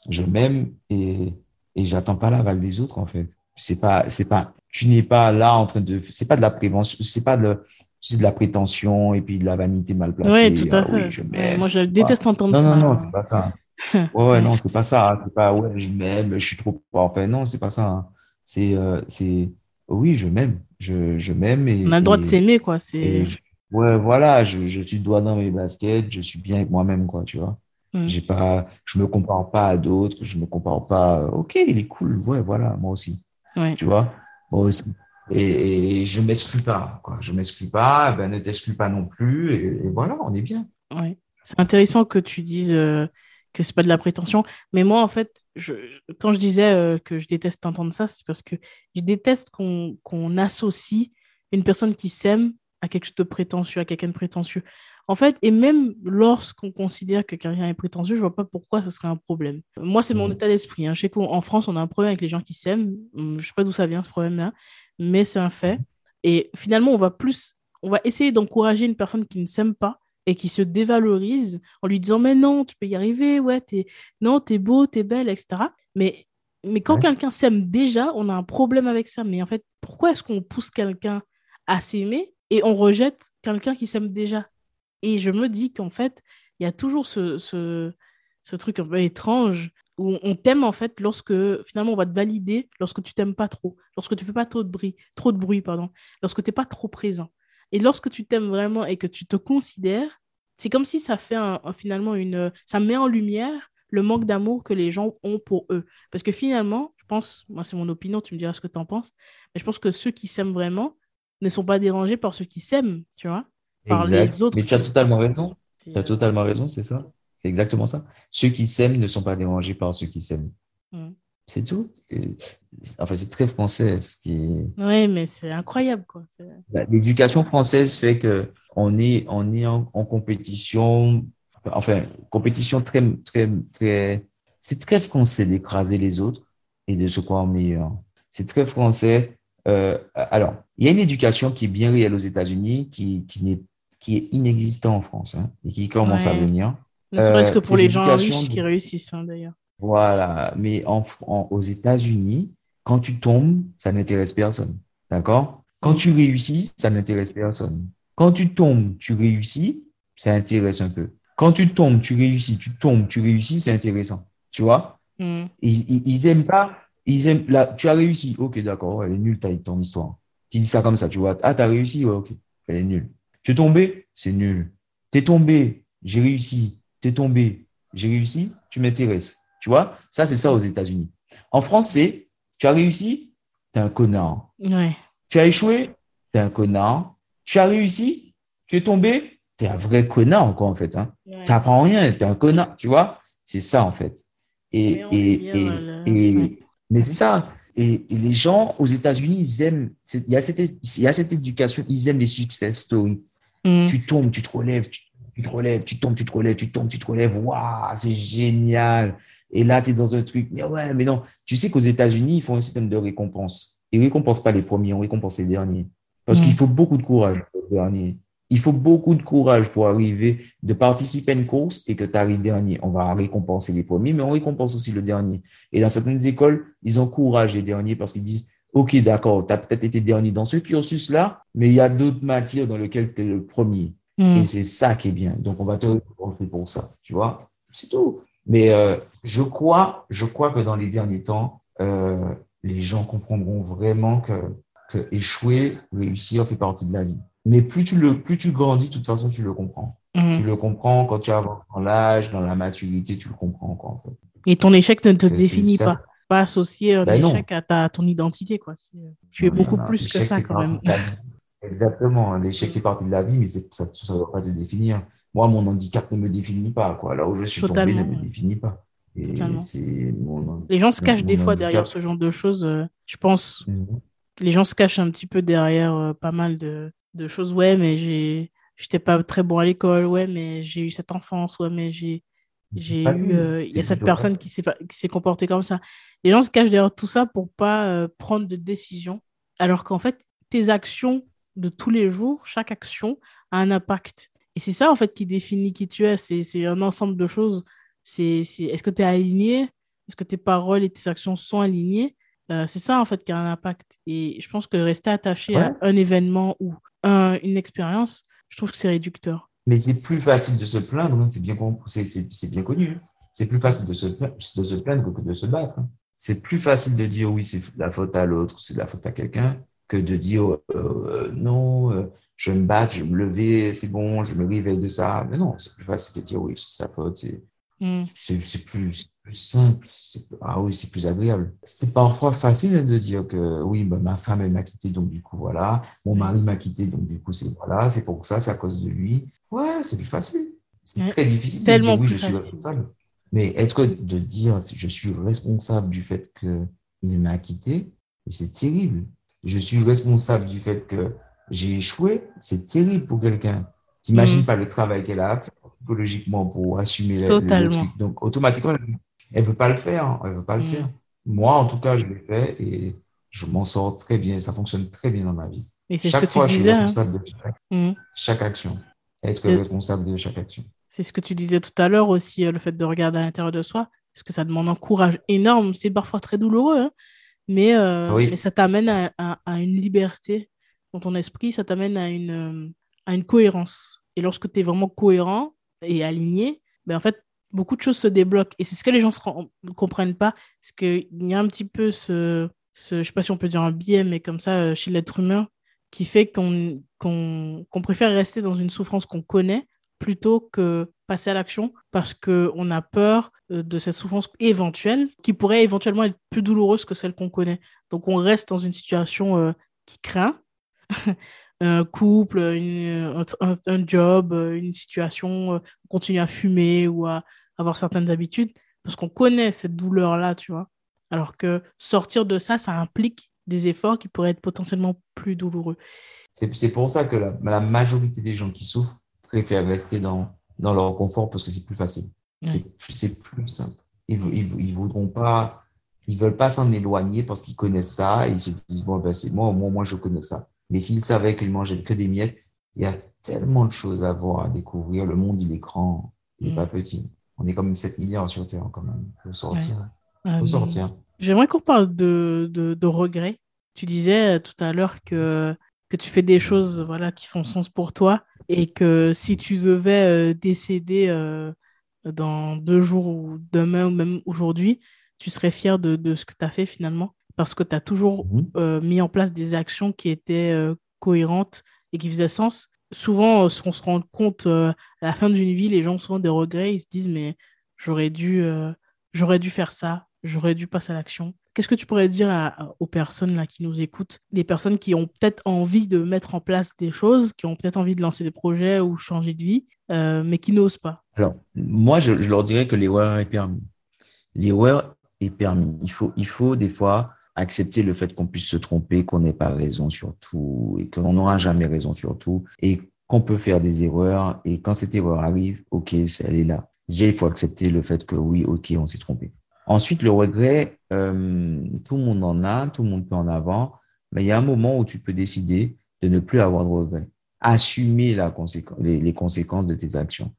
Je m'aime et, et j'attends pas l'aval des autres, en fait. C'est pas, c'est pas, tu n'es pas là en train de, c'est pas de la prévention, c'est pas de, c'est de la prétention et puis de la vanité mal placée. Oui, tout à ah fait. je moi, je déteste entendre ça. Non, non, non, c'est pas ça. Ouais, ouais, non, c'est pas ça. C'est pas, ouais, je m'aime, je suis trop. Enfin, non, c'est pas ça. Hein. C'est, euh, c'est, oui, je m'aime. Je, je m'aime. Et, On a le droit de s'aimer, quoi. C'est. Ouais, voilà, je, je suis droit dans mes baskets, je suis bien avec moi-même, quoi, tu vois. Mm. J'ai pas, je me compare pas à d'autres, je me compare pas. Ok, il est cool, ouais, voilà, moi aussi. Ouais. Tu vois, moi aussi. Et, et je m'exclus pas, quoi. Je m'exclus pas, ben ne t'exclus pas non plus, et, voilà, on est bien. Ouais. C'est intéressant que tu dises euh, que c'est pas de la prétention, mais moi, en fait, je, quand je disais euh, que je déteste entendre ça, c'est parce que je déteste qu'on qu'on associe une personne qui s'aime à quelque chose de prétentieux, à quelqu'un de prétentieux. En fait, et même lorsqu'on considère que quelqu'un est prétentieux, je vois pas pourquoi ce serait un problème. Moi, c'est mon mm. état d'esprit. Hein. Je sais qu'en France, on a un problème avec les gens qui s'aiment. Hum, je sais pas d'où ça vient ce problème-là, mais c'est un fait. Et finalement, on va plus, on va essayer d'encourager une personne qui ne s'aime pas et qui se dévalorise en lui disant mais non, tu peux y arriver, ouais, es, non, t'es beau, t'es belle, etc. Mais mais quand quelqu'un s'aime déjà, on a un problème avec ça. Mais en fait, pourquoi est-ce qu'on pousse quelqu'un à s'aimer et on rejette quelqu'un qui s'aime déjà. Et je me dis qu'en fait, il y a toujours ce, ce, truc un peu étrange où on t'aime en fait lorsque finalement on va te valider lorsque tu t'aimes pas trop, lorsque tu fais pas trop de bruit, trop de bruit pardon, lorsque tu n'es pas trop présent. Et lorsque tu t'aimes vraiment et que tu te considères, c'est comme si ça fait finalement une ça met en lumière le manque d'amour que les gens ont pour eux. Parce que finalement, je pense, moi c'est mon opinion, tu me diras ce que tu en penses, mais je pense que ceux qui s'aiment vraiment, ne sont pas dérangés par ceux qui s'aiment, tu vois, par les autres. Mais tu as totalement raison. Tu as totalement raison, c'est ça. C'est exactement ça. Ceux qui s'aiment ne sont pas dérangés par ceux qui s'aiment. Mm. C'est tout. Enfin, c'est très français. Ce qui Oui, mais c'est incroyable. quoi. Bah, l'éducation française fait que on est, on est en, compétition, enfin, compétition très, très, très. C'est très français d'écraser les autres et de se croire meilleur. C'est très français euh, alors, il y a une éducation qui est bien réelle aux États-Unis, qui, qui, qui est inexistante en France hein, et qui commence à venir. Ne serait-ce que euh, pour les gens riches qui réussissent, hein, d'ailleurs. Voilà, mais en, aux États-Unis, quand tu tombes, ça n'intéresse personne. D'accord? Quand tu réussis, ça n'intéresse personne. Quand tu tombes, tu réussis, ça intéresse un peu. Quand tu tombes, tu réussis, tu tombes, tu réussis, c'est intéressant. Tu vois? Mm. Ils, ils, aiment pas ils aiment, là, tu as réussi. Ok, d'accord, elle est nulle, ton histoire. Tu dis ça comme ça, tu vois. Ah, tu as réussi, ok, elle est nulle. Tu es tombé, c'est nul. Tu es tombé, j'ai réussi. Tu es tombé, j'ai réussi, tu m'intéresses. Tu vois, ça, c'est ça aux États-Unis. En France, c'est tu as réussi, tu es un connard. Ouais. Tu as échoué, tu es un connard. Tu as réussi, tu es tombé, tu es un vrai connard, quoi, en fait. Hein. Tu n'apprends rien, tu es un connard, tu vois? C'est ça, en fait. Et, et, et, et, mais c'est ça. Et, les gens aux États-Unis, ils aiment, il y, a cette, il y a cette éducation, ils aiment les success stories. Mm. Tu tombes, tu te relèves, tu, te relèves, tu tombes, tu te relèves, tu tombes, tu te relèves. Waouh, c'est génial. Et là, tu es dans un truc. Mais ouais, mais non. Tu sais qu'aux États-Unis, ils font un système de récompense. Ils ne récompensent pas les premiers, on récompense les derniers. Parce mm. qu'il faut beaucoup de courage pour les derniers. Il faut beaucoup de courage pour arriver, de participer à une course et que tu arrives dernier. On va récompenser les premiers, mais on récompense aussi le dernier. Et dans certaines écoles, ils encouragent les derniers parce qu'ils disent, OK, d'accord, tu as peut-être été dernier dans ce cursus-là, mais il y a d'autres matières dans lesquelles tu es le premier. Hmm. Et c'est ça qui est bien. Donc, on va te récompenser pour ça, tu vois. C'est tout. Mais euh, je crois, je crois que dans les derniers temps, euh, les gens comprendront vraiment que, que échouer, réussir fait partie de la vie. Mais plus tu, le, plus tu grandis, de toute façon, tu le comprends. Mhm. Tu le comprends quand tu avances dans l'âge, dans la maturité, tu le comprends. Et ton échec ne te définit pas. Pas associé un ben échec à, ta, ton identité. Quoi. Tu es beaucoup plus que ça quand même. Exactement. L'échec fait partie de la vie, mais ça ne doit pas te définir. Moi, mon handicap ne me définit pas. Quoi. Là où je suis tombé ne me définit pas. Les gens se cachent des fois derrière ce genre de choses. Euh, je pense. Mhm. Les gens se cachent un petit peu derrière euh, pas mal de, de choses. Ouais, mais j'ai, j'étais pas très bon à l'école. Ouais, mais j'ai eu cette enfance. Ouais, mais j'ai, j'ai eu, euh, il y a cette personne qui s'est, qui s'est comportée comme ça. Les gens se cachent derrière tout ça pour pas euh, prendre de décision, alors qu'en fait, tes actions de tous les jours, chaque action a un impact. Et c'est ça, en fait, qui définit qui tu es. C'est, c'est un ensemble de choses. C'est, c'est est-ce que tu es aligné? Est-ce que tes paroles et tes actions sont alignées? Euh, c'est ça, en fait, qui a un impact. Et je pense que rester attaché à un événement ou une expérience, je trouve que c'est réducteur. Mais c'est plus facile de se plaindre, hein, c'est bien, bien connu. Hein. C'est plus facile de se, de se plaindre que de se battre. Hein. C'est plus facile de dire oui, c'est la faute à l'autre, c'est la faute à quelqu'un, que de dire euh, euh, non, euh, je me battre, je me lever, c'est bon, je me réveille de ça. Mais non, c'est plus facile de dire oui, c'est sa faute, mm. c'est, plus, plus simple. Ah oui, c'est plus agréable. C'est parfois facile de dire que oui, bah, ma femme, elle m'a quitté, donc du coup, voilà. Mon mari m'a quitté, donc du coup, c'est voilà, c'est pour ça, c'est à cause de lui. Ouais, c'est plus facile. C'est très difficile tellement de dire oui, je suis responsable. Mais être de dire je suis responsable du fait qu'il m'a quitté, c'est terrible. Je suis responsable du fait que j'ai échoué, c'est terrible pour quelqu'un. T'imagines mm. pas le travail qu'elle a fait psychologiquement pour assumer le, truc. Donc, automatiquement, elle ne veut pas le faire. Hein. Elle veut pas le mm. faire. Moi, en tout cas, je l'ai fait et je m'en sors très bien. Ça fonctionne très bien dans ma vie. Et c'est ce que fois, tu disais. Je suis hein. responsable de mm. chaque, action. Être responsable de chaque action. C'est ce que tu disais tout à l'heure aussi, euh, le fait de regarder à l'intérieur de soi, parce que ça demande un courage énorme. C'est parfois très douloureux, hein. mais, euh, mais, ça t'amène à, à, une liberté dans ton esprit, ça t'amène à une, euh, à une cohérence. Et lorsque tu es vraiment cohérent et aligné, ben en fait, beaucoup de choses se débloquent. Et c'est ce que les gens ne comprennent pas. Parce qu'il y a un petit peu ce, je ne sais pas si on peut dire un biais, mais comme ça, euh, chez l'être humain, qui fait qu'on qu'on préfère rester dans une souffrance qu'on connaît plutôt que passer à l'action parce qu'on a peur euh, de cette souffrance éventuelle qui pourrait éventuellement être plus douloureuse que celle qu'on connaît. Donc on reste dans une situation euh, qui craint, un couple, un, job, une situation, on continue à fumer ou à avoir certaines habitudes parce qu'on connaît cette douleur-là, tu vois. Alors que sortir de ça, ça implique des efforts qui pourraient être potentiellement plus douloureux. C'est pour ça que la, majorité des gens qui souffrent préfèrent rester dans, dans leur confort parce que c'est plus facile. C'est plus simple. Ils ne voudront pas, ils veulent pas s'en éloigner parce qu'ils connaissent ça et ils se disent, bon, ben, c'est moi, moi, moi, je connais ça. Mais s'ils savaient qu'ils mangeaient que des miettes, il y a tellement de choses à voir, à découvrir. Le monde, il est grand, il n'est mm. pas petit. On est comme 7 milliards sur Terre quand même. Il faut sortir. faut sortir. J'aimerais qu'on parle de, de, regrets. Tu disais euh, tout à l'heure que, que tu fais des choses voilà, qui font sens pour toi et que si tu devais euh, décéder euh, dans deux jours ou demain ou même aujourd'hui, tu serais fier de, de ce que tu as fait finalement? Parce que tu as toujours mhm. mis en place des actions qui étaient cohérentes et qui faisaient sens. Souvent, on se rend compte à la fin d'une vie, les gens ont souvent des regrets, ils se disent mais j'aurais dû, j'aurais dû faire ça, j'aurais dû passer à l'action. Qu'est-ce que tu pourrais dire aux personnes là, qui nous écoutent, des personnes qui ont peut-être envie de mettre en place des choses, qui ont peut-être envie de lancer des projets ou changer de vie, euh, mais qui n'osent pas Alors, moi, je, leur dirais que l'erreur est permis. L'erreur est permis. Il faut, il faut des fois accepter le fait qu'on puisse se tromper, qu'on n'ait pas raison sur tout et qu'on n'aura jamais raison sur tout et qu'on peut faire des erreurs. Et quand cette erreur arrive, OK, elle est là. Déjà, il faut accepter le fait que oui, OK, on s'est trompé. Ensuite, le regret, euh, tout le monde en a, tout le monde peut en avoir, mais il y a un moment où tu peux décider de ne plus avoir de regret. Assumer les, conséquences de tes actions.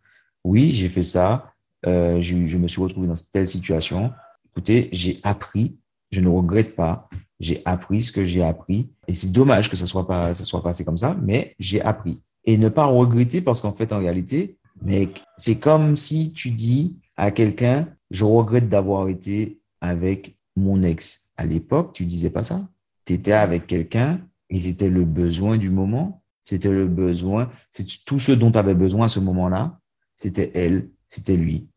Oui, j'ai fait ça, euh, je, me suis retrouvé dans telle situation. Écoutez, j'ai appris, je ne regrette pas, j'ai appris ce que j'ai appris. Et c'est dommage que ça soit pas, ça soit passé comme ça, mais j'ai appris. Et ne pas regretter parce qu'en fait, en réalité, mec, c'est comme si tu dis à quelqu'un, je regrette d'avoir été avec mon ex. À l'époque, tu disais pas ça. Tu étais avec quelqu'un et c'était le besoin du moment. C'était le besoin, c'est tout ce dont tu avais besoin à ce moment-là. C'était elle, c'était lui.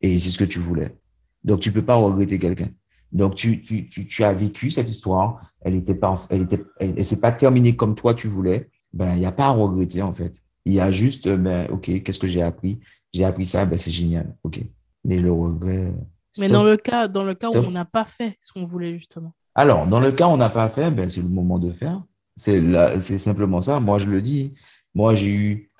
Et c'est ce que tu voulais. Donc, tu peux pas regretter quelqu'un. Donc, tu, tu, tu, as vécu cette histoire. Elle était pas, elle était, elle, s'est pas terminée comme toi tu voulais. Ben, il n'y a pas à regretter, en fait. Il y a juste, ben, OK, qu'est-ce que j'ai appris? J'ai appris ça, ben, c'est génial. OK. Mais le regret. Mais dans le cas, dans le cas où on n'a pas fait ce qu'on voulait, justement. Alors, dans le cas où on n'a pas fait, ben, c'est le moment de faire. C'est simplement ça. Moi, je le dis. Moi, j'ai eu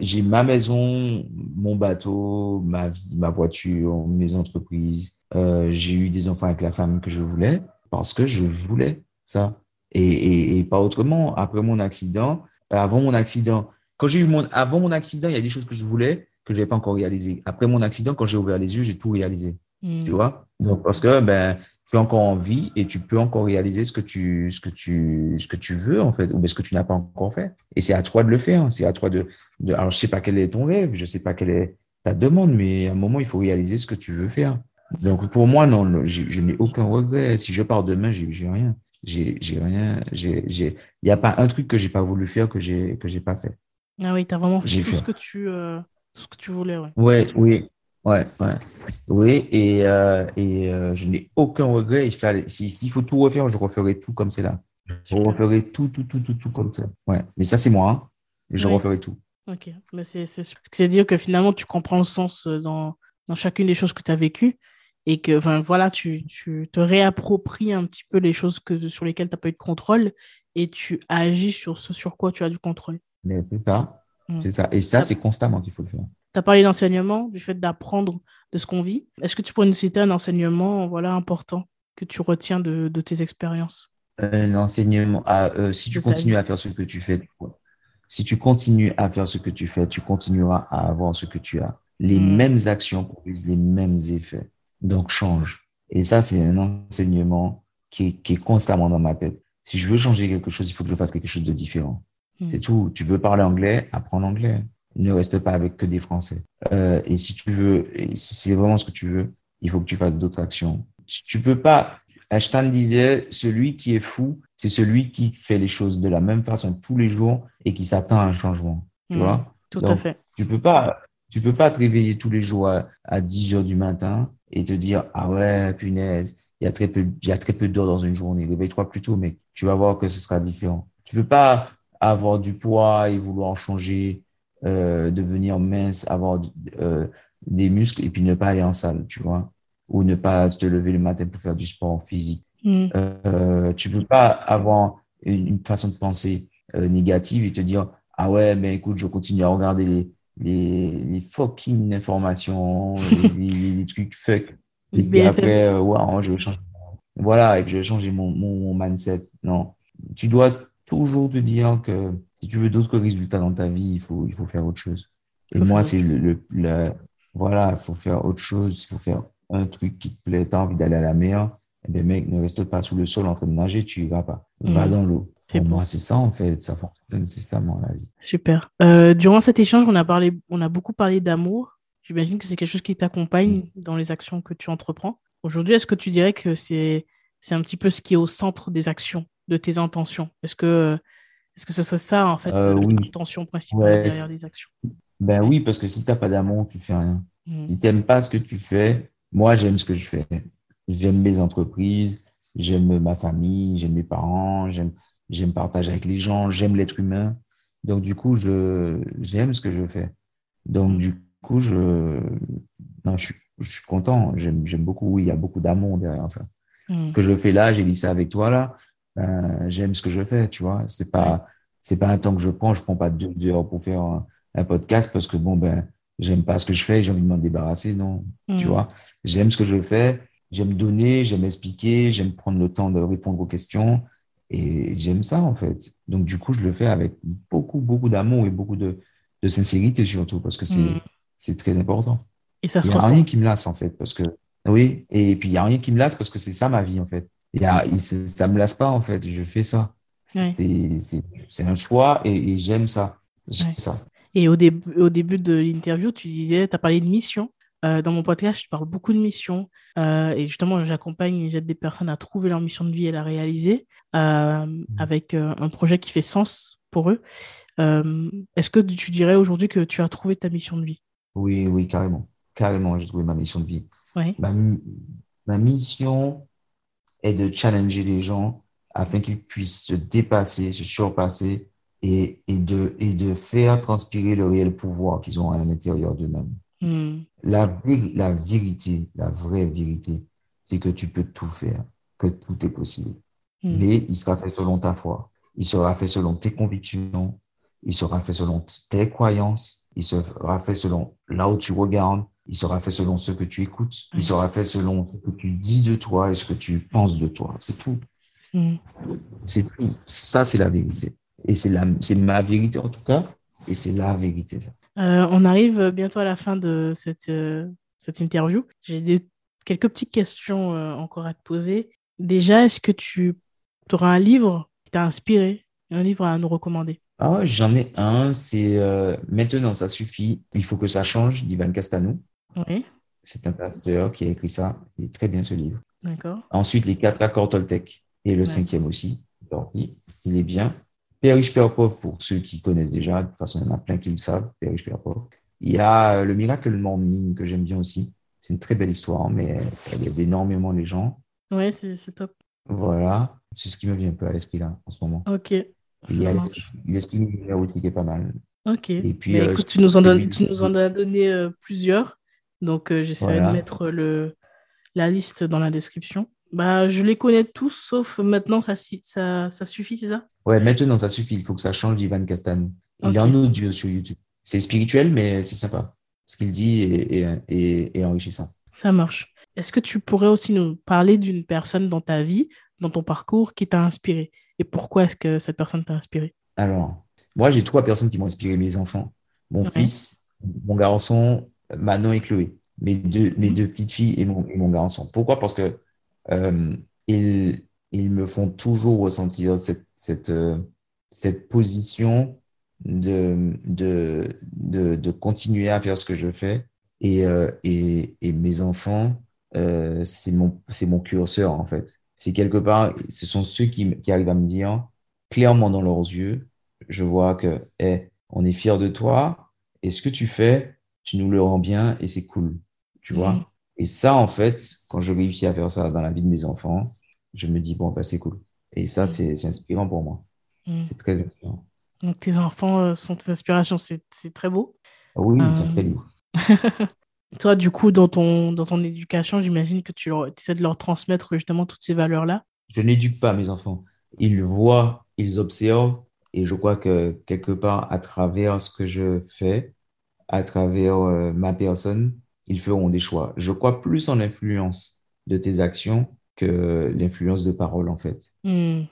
j'ai ma maison, mon bateau, ma vie, ma voiture, mes entreprises. Euh, j'ai eu des enfants avec la femme que je voulais parce que je voulais ça. Et, et, pas autrement. Après mon accident, avant mon accident, quand j'ai eu mon, avant mon accident, il y a des choses que je voulais que je n'avais pas encore réalisées. Après mon accident, quand j'ai ouvert les yeux, j'ai tout réalisé. Hmm. Tu vois? Donc, parce que, ben, tu es encore en vie et tu peux encore réaliser ce que tu, ce que tu, ce que tu veux, en fait, ou ce que tu n'as pas encore fait. Et c'est à toi de le faire. C'est à toi de, de, alors, je sais pas quel est ton rêve, je sais pas quelle est ta demande, mais à un moment, il faut réaliser ce que tu veux faire. Donc, pour moi, non, je n'ai aucun regret. Si je pars demain, j'ai rien. J'ai rien. Il n'y a pas un truc que j'ai pas voulu faire que j'ai que j'ai pas fait. Ah oui, tu as vraiment fait tout, Ce que tu, euh, tout ce que tu voulais. Ouais, ouais oui. Ouais, ouais. Oui, et, euh, et euh, je n'ai aucun regret. S'il faut tout refaire, je referai tout comme c'est là. Je referai tout, tout, tout, tout, tout comme ça. Ouais, mais ça, c'est moi. Hein. Je referai tout. Ok, mais c'est dire que finalement, tu comprends le sens euh, dans, dans chacune des choses que tu as vécues et que enfin, voilà, tu, tu, te réappropries un petit peu les choses que, sur lesquelles tu n'as pas eu de contrôle et tu agis sur ce sur quoi tu as du contrôle. C'est ça. Mm. C'est ça. Et ça, c'est constamment qu'il faut le faire. Tu as parlé d'enseignement, du fait d'apprendre de ce qu'on vit. Est-ce que tu pourrais nous citer un enseignement voilà, important que tu retiens de, de tes expériences? Un enseignement, ah, euh, si tu continues à faire ce que tu fais, si tu continues à faire ce que tu fais, tu continueras à avoir ce que tu as. Les hmm. mêmes actions produisent les mêmes effets. Donc, change. Et ça, c'est un enseignement qui qui est constamment dans ma tête. Si je veux changer quelque chose, il faut que je fasse quelque chose de différent. Hmm. C'est tout. Tu veux parler anglais, apprends l'anglais ne reste pas avec que des Français. Euh, et si tu veux, si c'est vraiment ce que tu veux, il faut que tu fasses d'autres actions. Tu peux pas. Einstein disait, celui qui est fou, c'est celui qui fait les choses de la même façon tous les jours et qui s'attend à un changement. Tu mmh, vois? Tout à fait. Tu peux pas, tu peux pas te réveiller tous les jours à, 10 heures du matin et te dire, ah ouais, punaise, il y a très peu, il y a très peu d'heures dans une journée. Réveille-toi plus tôt, mais tu vas voir que ce sera différent. Tu peux pas avoir du poids et vouloir changer euh, devenir mince, avoir euh, des muscles et puis ne pas aller en salle, tu vois, ou ne pas te lever le matin pour faire du sport physique. Mm. Euh, tu peux pas avoir une, façon de penser euh, négative et te dire ah ouais ben écoute je continue à regarder les les, les fucking informations les, les, trucs fuck. Et puis après ouais, je vais changer voilà et que je vais changer mon, mon mindset. Non. Tu dois toujours te dire que si tu veux d'autres résultats dans ta vie, il faut, il faut faire autre chose. Et moi, c'est le, le, voilà, il faut faire autre chose, il faut faire un truc qui te plaît, tu as envie d'aller à la mer, eh bien, mec, ne reste pas sous le sol en train de nager, tu y vas pas. Va mmh. dans l'eau. Pour moi, c'est ça, en fait, ça fonctionne, c'est ça, moi, la vie. Super. Euh, durant cet échange, on a, parlé, on a beaucoup parlé d'amour. J'imagine que c'est quelque chose qui t'accompagne mmh. dans les actions que tu entreprends. Aujourd'hui, est-ce que tu dirais que c'est un petit peu ce qui est au centre des actions, de tes intentions? Est-ce que est-ce que ce serait ça, en fait, euh, l'intention principale derrière les actions? Ben oui, parce que si tu n'as pas d'amour, tu fais rien. Hmm. Si tu n'aimes pas ce que tu fais, moi, j'aime ce que je fais. J'aime mes entreprises, j'aime ma famille, j'aime mes parents, j'aime partager avec les gens, j'aime l'être humain. Donc, du coup, j'aime ce que je fais. Donc, du coup, je, non, je, je suis content. J'aime beaucoup. Oui, il y a beaucoup d'amour derrière ça. Ce que je fais là, j'ai dit ça avec toi là, ben, j'aime ce que je fais, tu vois. C'est pas, c'est pas un temps que je prends, je prends pas deux heures pour faire un, podcast parce que bon, ben, j'aime pas ce que je fais, j'ai envie de m'en débarrasser, non, tu vois. J'aime ce que je fais, j'aime donner, j'aime expliquer, j'aime prendre le temps de répondre aux questions et j'aime ça en fait. Donc du coup, je le fais avec beaucoup, beaucoup d'amour et beaucoup de, de, sincérité surtout parce que c'est c'est très important. Et ça se Il n'y a rien qui me lasse en fait parce que oui, et puis il n'y a rien qui me lasse parce que c'est ça ma vie en fait. Y a, ça me lasse pas en fait, je fais ça. C'est un choix et, j'aime ça. ça. Et au, début, au début de l'interview, tu disais, tu as parlé de mission. Euh, dans mon podcast, je parle beaucoup de mission. Euh, et justement, j'accompagne et j'aide des personnes à trouver leur mission de vie et la réaliser euh, mmh. avec un projet qui fait sens pour eux. Est-ce que tu dirais aujourd'hui que tu as trouvé ta mission de vie? Oui, oui, carrément. Carrément, j'ai trouvé ma mission de vie. Ma, ma, mission est de challenger les gens afin qu'ils puissent se dépasser, se surpasser et, et, de, et de faire transpirer le réel pouvoir qu'ils ont à l'intérieur d'eux-mêmes. Hmm. La, la vérité, la vraie vérité, c'est que tu peux tout faire, que tout est possible. Hmm. Mais il sera fait selon ta foi, il sera fait selon tes convictions, il sera fait selon tes croyances, il sera fait selon là où tu regardes, il sera fait selon ce que tu écoutes, il sera fait selon ce que tu dis de toi et ce que tu penses de toi. C'est tout. Hmm. C'est tout. Ça, c'est la vérité. Et c'est ma vérité en tout cas. Et c'est la vérité, ça. Euh, on arrive bientôt à la fin de cette, euh, cette interview. J'ai quelques petites questions euh, encore à te poser. Déjà, est-ce que tu auras un livre qui t'a inspiré, un livre à nous recommander? Ah J'en ai un, c'est Maintenant, ça suffit, il faut que ça change d'Ivan Castanou. Oui. C'est un pasteur qui a écrit ça. Il est très bien ce livre. D'accord. Ensuite, les quatre accords Toltec et le cinquième aussi. Il est bien. Père riche, Père pauvre, pour ceux qui connaissent déjà, de toute façon, il y en a plein qui le savent, Père riche, Père pauvre. Il y a euh, le miracle morning que j'aime bien aussi. C'est une très belle histoire, mais elle aide énormément les gens. Ouais, c'est top. Voilà, c'est ce qui me vient un peu à l'esprit là, en ce moment. Ok. Il y a l'esprit qui est pas mal. Ok. Et puis, euh, écoute, tu nous, en donnes, tu nous en as donné euh, plusieurs. Donc, j'essaierai de mettre le, la liste dans la description. Bah, je les connais tous, sauf maintenant, ça, ça, ça suffit, c'est ça? Ouais, maintenant, ça suffit. Il faut que ça change d'Ivan Castan. Il est en audio sur YouTube. C'est spirituel, mais c'est sympa. Ce qu'il dit est, enrichissant. Ça marche. Est-ce que tu pourrais aussi nous parler d'une personne dans ta vie, dans ton parcours, qui t'a inspiré? Et pourquoi est-ce que cette personne t'a inspiré? Alors, moi, j'ai trois personnes qui m'ont inspiré mes enfants. Mon fils, mon garçon, Manon et Chloé. Mes deux, mes mhm. deux petites filles et mon, et mon garçon. Pourquoi? Parce que euh, ils, ils, me font toujours ressentir cette, cette, euh, cette position de, de, de, de, continuer à faire ce que je fais. Et, euh, et, et mes enfants, euh, c'est mon, mon curseur, en fait. C'est quelque part, ce sont ceux qui, qui, arrivent à me dire clairement dans leurs yeux, je vois que, hey, on est fiers de toi, et ce que tu fais, tu nous le rends bien, et c'est cool. Tu vois? Mm. Et ça, en fait, quand je réussis à faire ça dans la vie de mes enfants, je me dis, bon, bah, c'est cool. Et ça, mm. c'est inspirant pour moi. Mm. C'est très inspirant. Donc, tes enfants euh, sont tes inspirations, c'est très beau. oui, ils sont très libres. Toi, du coup, dans ton, dans ton éducation, j'imagine que tu essaies de leur transmettre justement toutes ces valeurs-là. Je n'éduque pas mes enfants. Ils voient, ils observent, et je crois que quelque part, à travers ce que je fais, à travers euh, ma personne, ils feront des choix. Je crois plus en l'influence de tes actions que l'influence de parole, en fait. Hmm.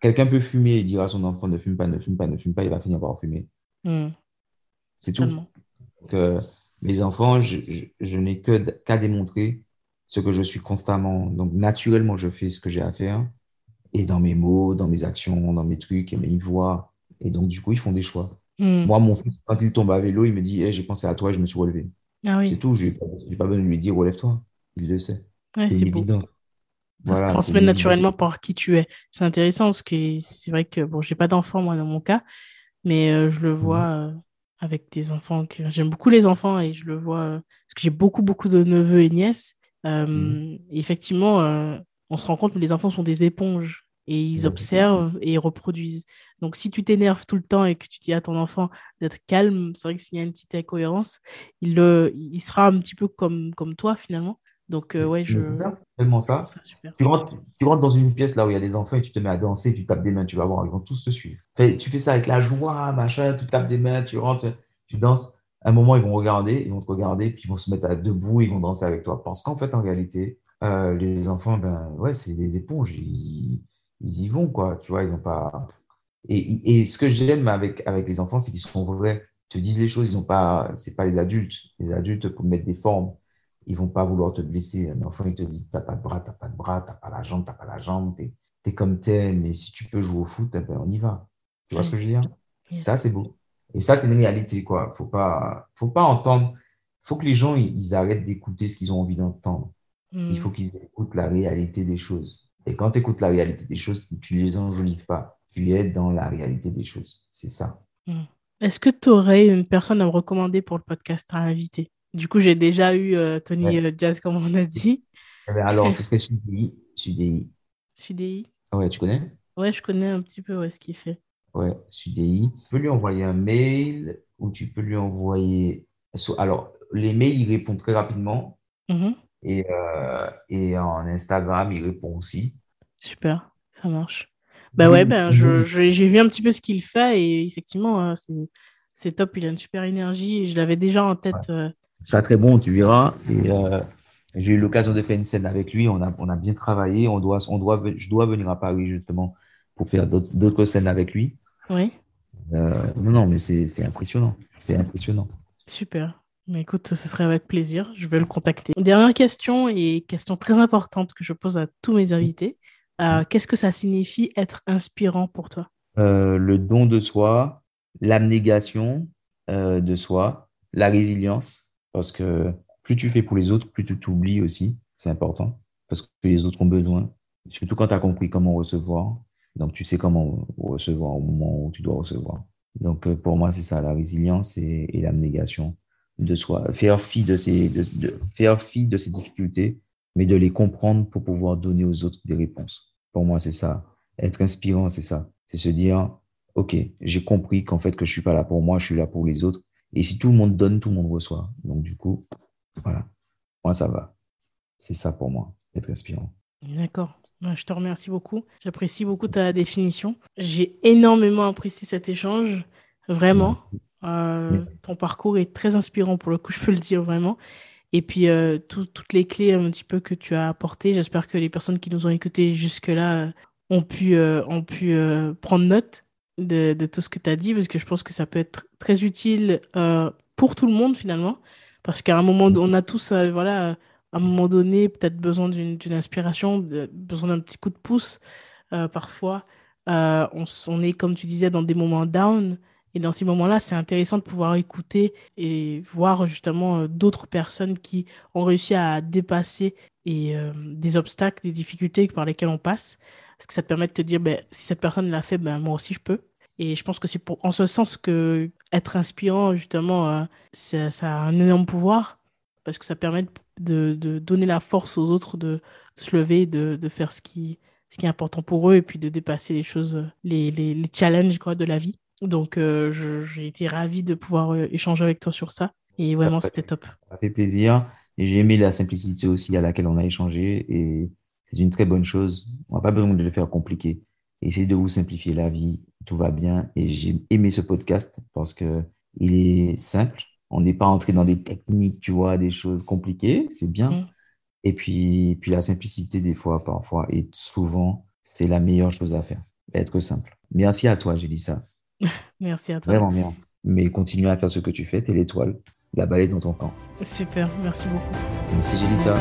Quelqu'un peut fumer et dire à son enfant ne fume pas, ne fume pas, ne fume pas, il va finir par fumer. Hmm. C'est tout. Donc, mes enfants, je, n'ai que qu'à démontrer ce que je suis constamment. Donc, naturellement, je fais ce que j'ai à faire. Et dans mes mots, dans mes actions, dans mes trucs, et ils voient. Et donc, du coup, ils font des choix. Hmm. Moi, mon fils, quand il tombe à vélo, il me dit J'ai pensé à toi et je me suis relevé. Ah c'est tout, je n'ai pas, besoin de lui dire relève-toi. Il le sait. c'est évident. Ça se transmet naturellement par qui tu es. C'est intéressant parce que c'est vrai que bon, j'ai pas d'enfant moi dans mon cas, mais euh, je le mhm. vois euh, avec des enfants. Que... J'aime beaucoup les enfants et je le vois euh, parce que j'ai beaucoup beaucoup de neveux et nièces. Mhm. effectivement, on se rend compte que les enfants sont des éponges et ils observent et ils reproduisent. Donc, si tu t'énerves tout le temps et que tu dis à ton enfant d'être calme, c'est vrai que s'il y a une petite incohérence, il, il sera un petit peu comme, comme toi finalement. Donc, ouais, je. Tellement ça. Tu, rentres, tu rentres dans une pièce là où il y a des enfants et tu te mets à danser, tu tapes des mains, tu vas voir, ils vont tous te suivre. tu fais ça avec la joie, machin, tu tapes des mains, tu rentres, tu danses. À un moment, ils vont regarder, ils vont te regarder, puis ils vont se mettre à debout, ils vont danser avec toi. Parce qu'en fait, en réalité, euh, les enfants, ben ouais, c'est des éponges, ils, ils, y vont, quoi. Tu vois, ils n'ont pas. Et, et, ce que j'aime avec, avec les enfants, c'est qu'ils sont vrais. Ils te disent les choses, ils n'ont pas. C'est pas les adultes. Les adultes, pour mettre des formes, ils vont pas vouloir te blesser. Un enfant, il te dit T'as pas de bras, t'as pas de bras, t'as pas la jambe, t'as pas la jambe, t'es es comme t'es, mais si tu peux jouer au foot, eh ben, on y va. Tu vois ce que je veux dire? Ça, c'est beau. Et ça, c'est une réalité, quoi. Faut pas, faut pas entendre. Faut que les gens, ils, arrêtent d'écouter ce qu'ils ont envie d'entendre. Il hmm. faut qu'ils écoutent la réalité des choses. Et quand tu écoutes la réalité des choses, tu les enjolives pas. Tu es dans la réalité des choses. C'est ça. Hmm. Est-ce que tu aurais une personne à me recommander pour le podcast à inviter? Du coup, j'ai déjà eu euh, Tony euh, Jazz, comme on a dit. Eh ben, alors, ce serait Sudei. Sudei. Sudei. Ouais, tu connais? Ouais, je connais un petit peu ce qu'il fait. Ouais, Sudei. Tu peux lui envoyer un mail ou tu peux lui envoyer. Alors, les mails, il répond très rapidement. Mm-hmm. Et, euh, et en Instagram, il répond aussi. Super, ça marche. Bah ouais, ben, j'ai vu un petit peu ce qu'il fait et effectivement, hein, c'est top. Il a une super énergie et je l'avais déjà en tête. Ouais. Euh. Très, très bon, tu verras. Et euh, j'ai eu l'occasion de faire une scène avec lui. On a, on a bien travaillé. On doit, on doit, je dois venir à Paris justement pour faire d'autres scènes avec lui. Oui. Euh, non, non, mais c'est impressionnant. C'est impressionnant. Super. Mais écoute, ce serait avec plaisir. Je vais le contacter. Dernière question et question très importante que je pose à tous mes invités. Euh, qu'est-ce que ça signifie être inspirant pour toi? Euh, Le don de soi, l'abnégation de soi, la résilience. Parce que plus tu fais pour les autres, plus tu t'oublies aussi. C'est important. Parce que les autres ont besoin. Surtout quand tu as compris comment recevoir. Donc, tu sais comment recevoir au moment où tu dois recevoir. Donc, euh, pour moi, c'est ça, la résilience et, l'abnégation de soi. Faire fi de, ces, de, faire fi de ces difficultés, mais de les comprendre pour pouvoir donner aux autres des réponses. Pour moi, c'est ça. Être inspirant, c'est ça. C'est se dire, OK, j'ai compris qu'en fait, que je suis pas là pour moi, je suis là pour les autres. Et si tout le monde donne, tout le monde reçoit. Donc, du coup, voilà. Moi, ça va. C'est ça pour moi, être inspirant. D'accord. Je te remercie beaucoup. J'apprécie beaucoup ta définition. J'ai énormément apprécié cet échange, vraiment. Euh, ton parcours est très inspirant pour le coup, je peux le dire vraiment. Et puis, euh, toutes les clés un petit peu que tu as apportées, j'espère que les personnes qui nous ont écoutés jusque-là euh, ont pu, pu prendre note de, tout ce que tu as dit, parce que je pense que ça peut être très utile pour tout le monde finalement. Parce qu'à un moment, on a tous, voilà à un moment donné, peut-être besoin d'une inspiration, besoin d'un petit coup de pouce. Euh, parfois, euh, on, est, comme tu disais, dans des moments down. Et dans ces moments-là, c'est intéressant de pouvoir écouter et voir justement euh, d'autres personnes qui ont réussi à dépasser et, des obstacles, des difficultés par lesquelles on passe. Parce que ça te permet de te dire, ben, si cette personne l'a fait, ben, moi aussi je peux. Et je pense que c'est en ce sens que être inspirant, justement, ça, ça, a un énorme pouvoir parce que ça permet de, de donner la force aux autres de, se lever, de, de, faire ce qui, ce qui est important pour eux et puis de dépasser les choses, les, les, les challenges quoi, de la vie. Donc, euh, j'ai été ravie de pouvoir euh, échanger avec toi sur ça. Et vraiment, c'était top. Ça fait plaisir. Et j'ai aimé la simplicité aussi à laquelle on a échangé. Et c'est une très bonne chose. On n'a pas besoin de le faire compliqué. Essayez de vous simplifier la vie. Tout va bien. Et j'ai aimé ce podcast parce que il est simple on n'est pas entré dans des techniques, tu vois, des choses compliquées, c'est bien. Mm. Et puis, puis la simplicité des fois, parfois, et souvent, c'est la meilleure chose à faire, être simple. Merci à toi, ça. merci à toi. Vraiment, merci. Mais continue à faire ce que tu fais, t'es l'étoile, la est dans ton camp. Super, merci beaucoup. Merci, ça.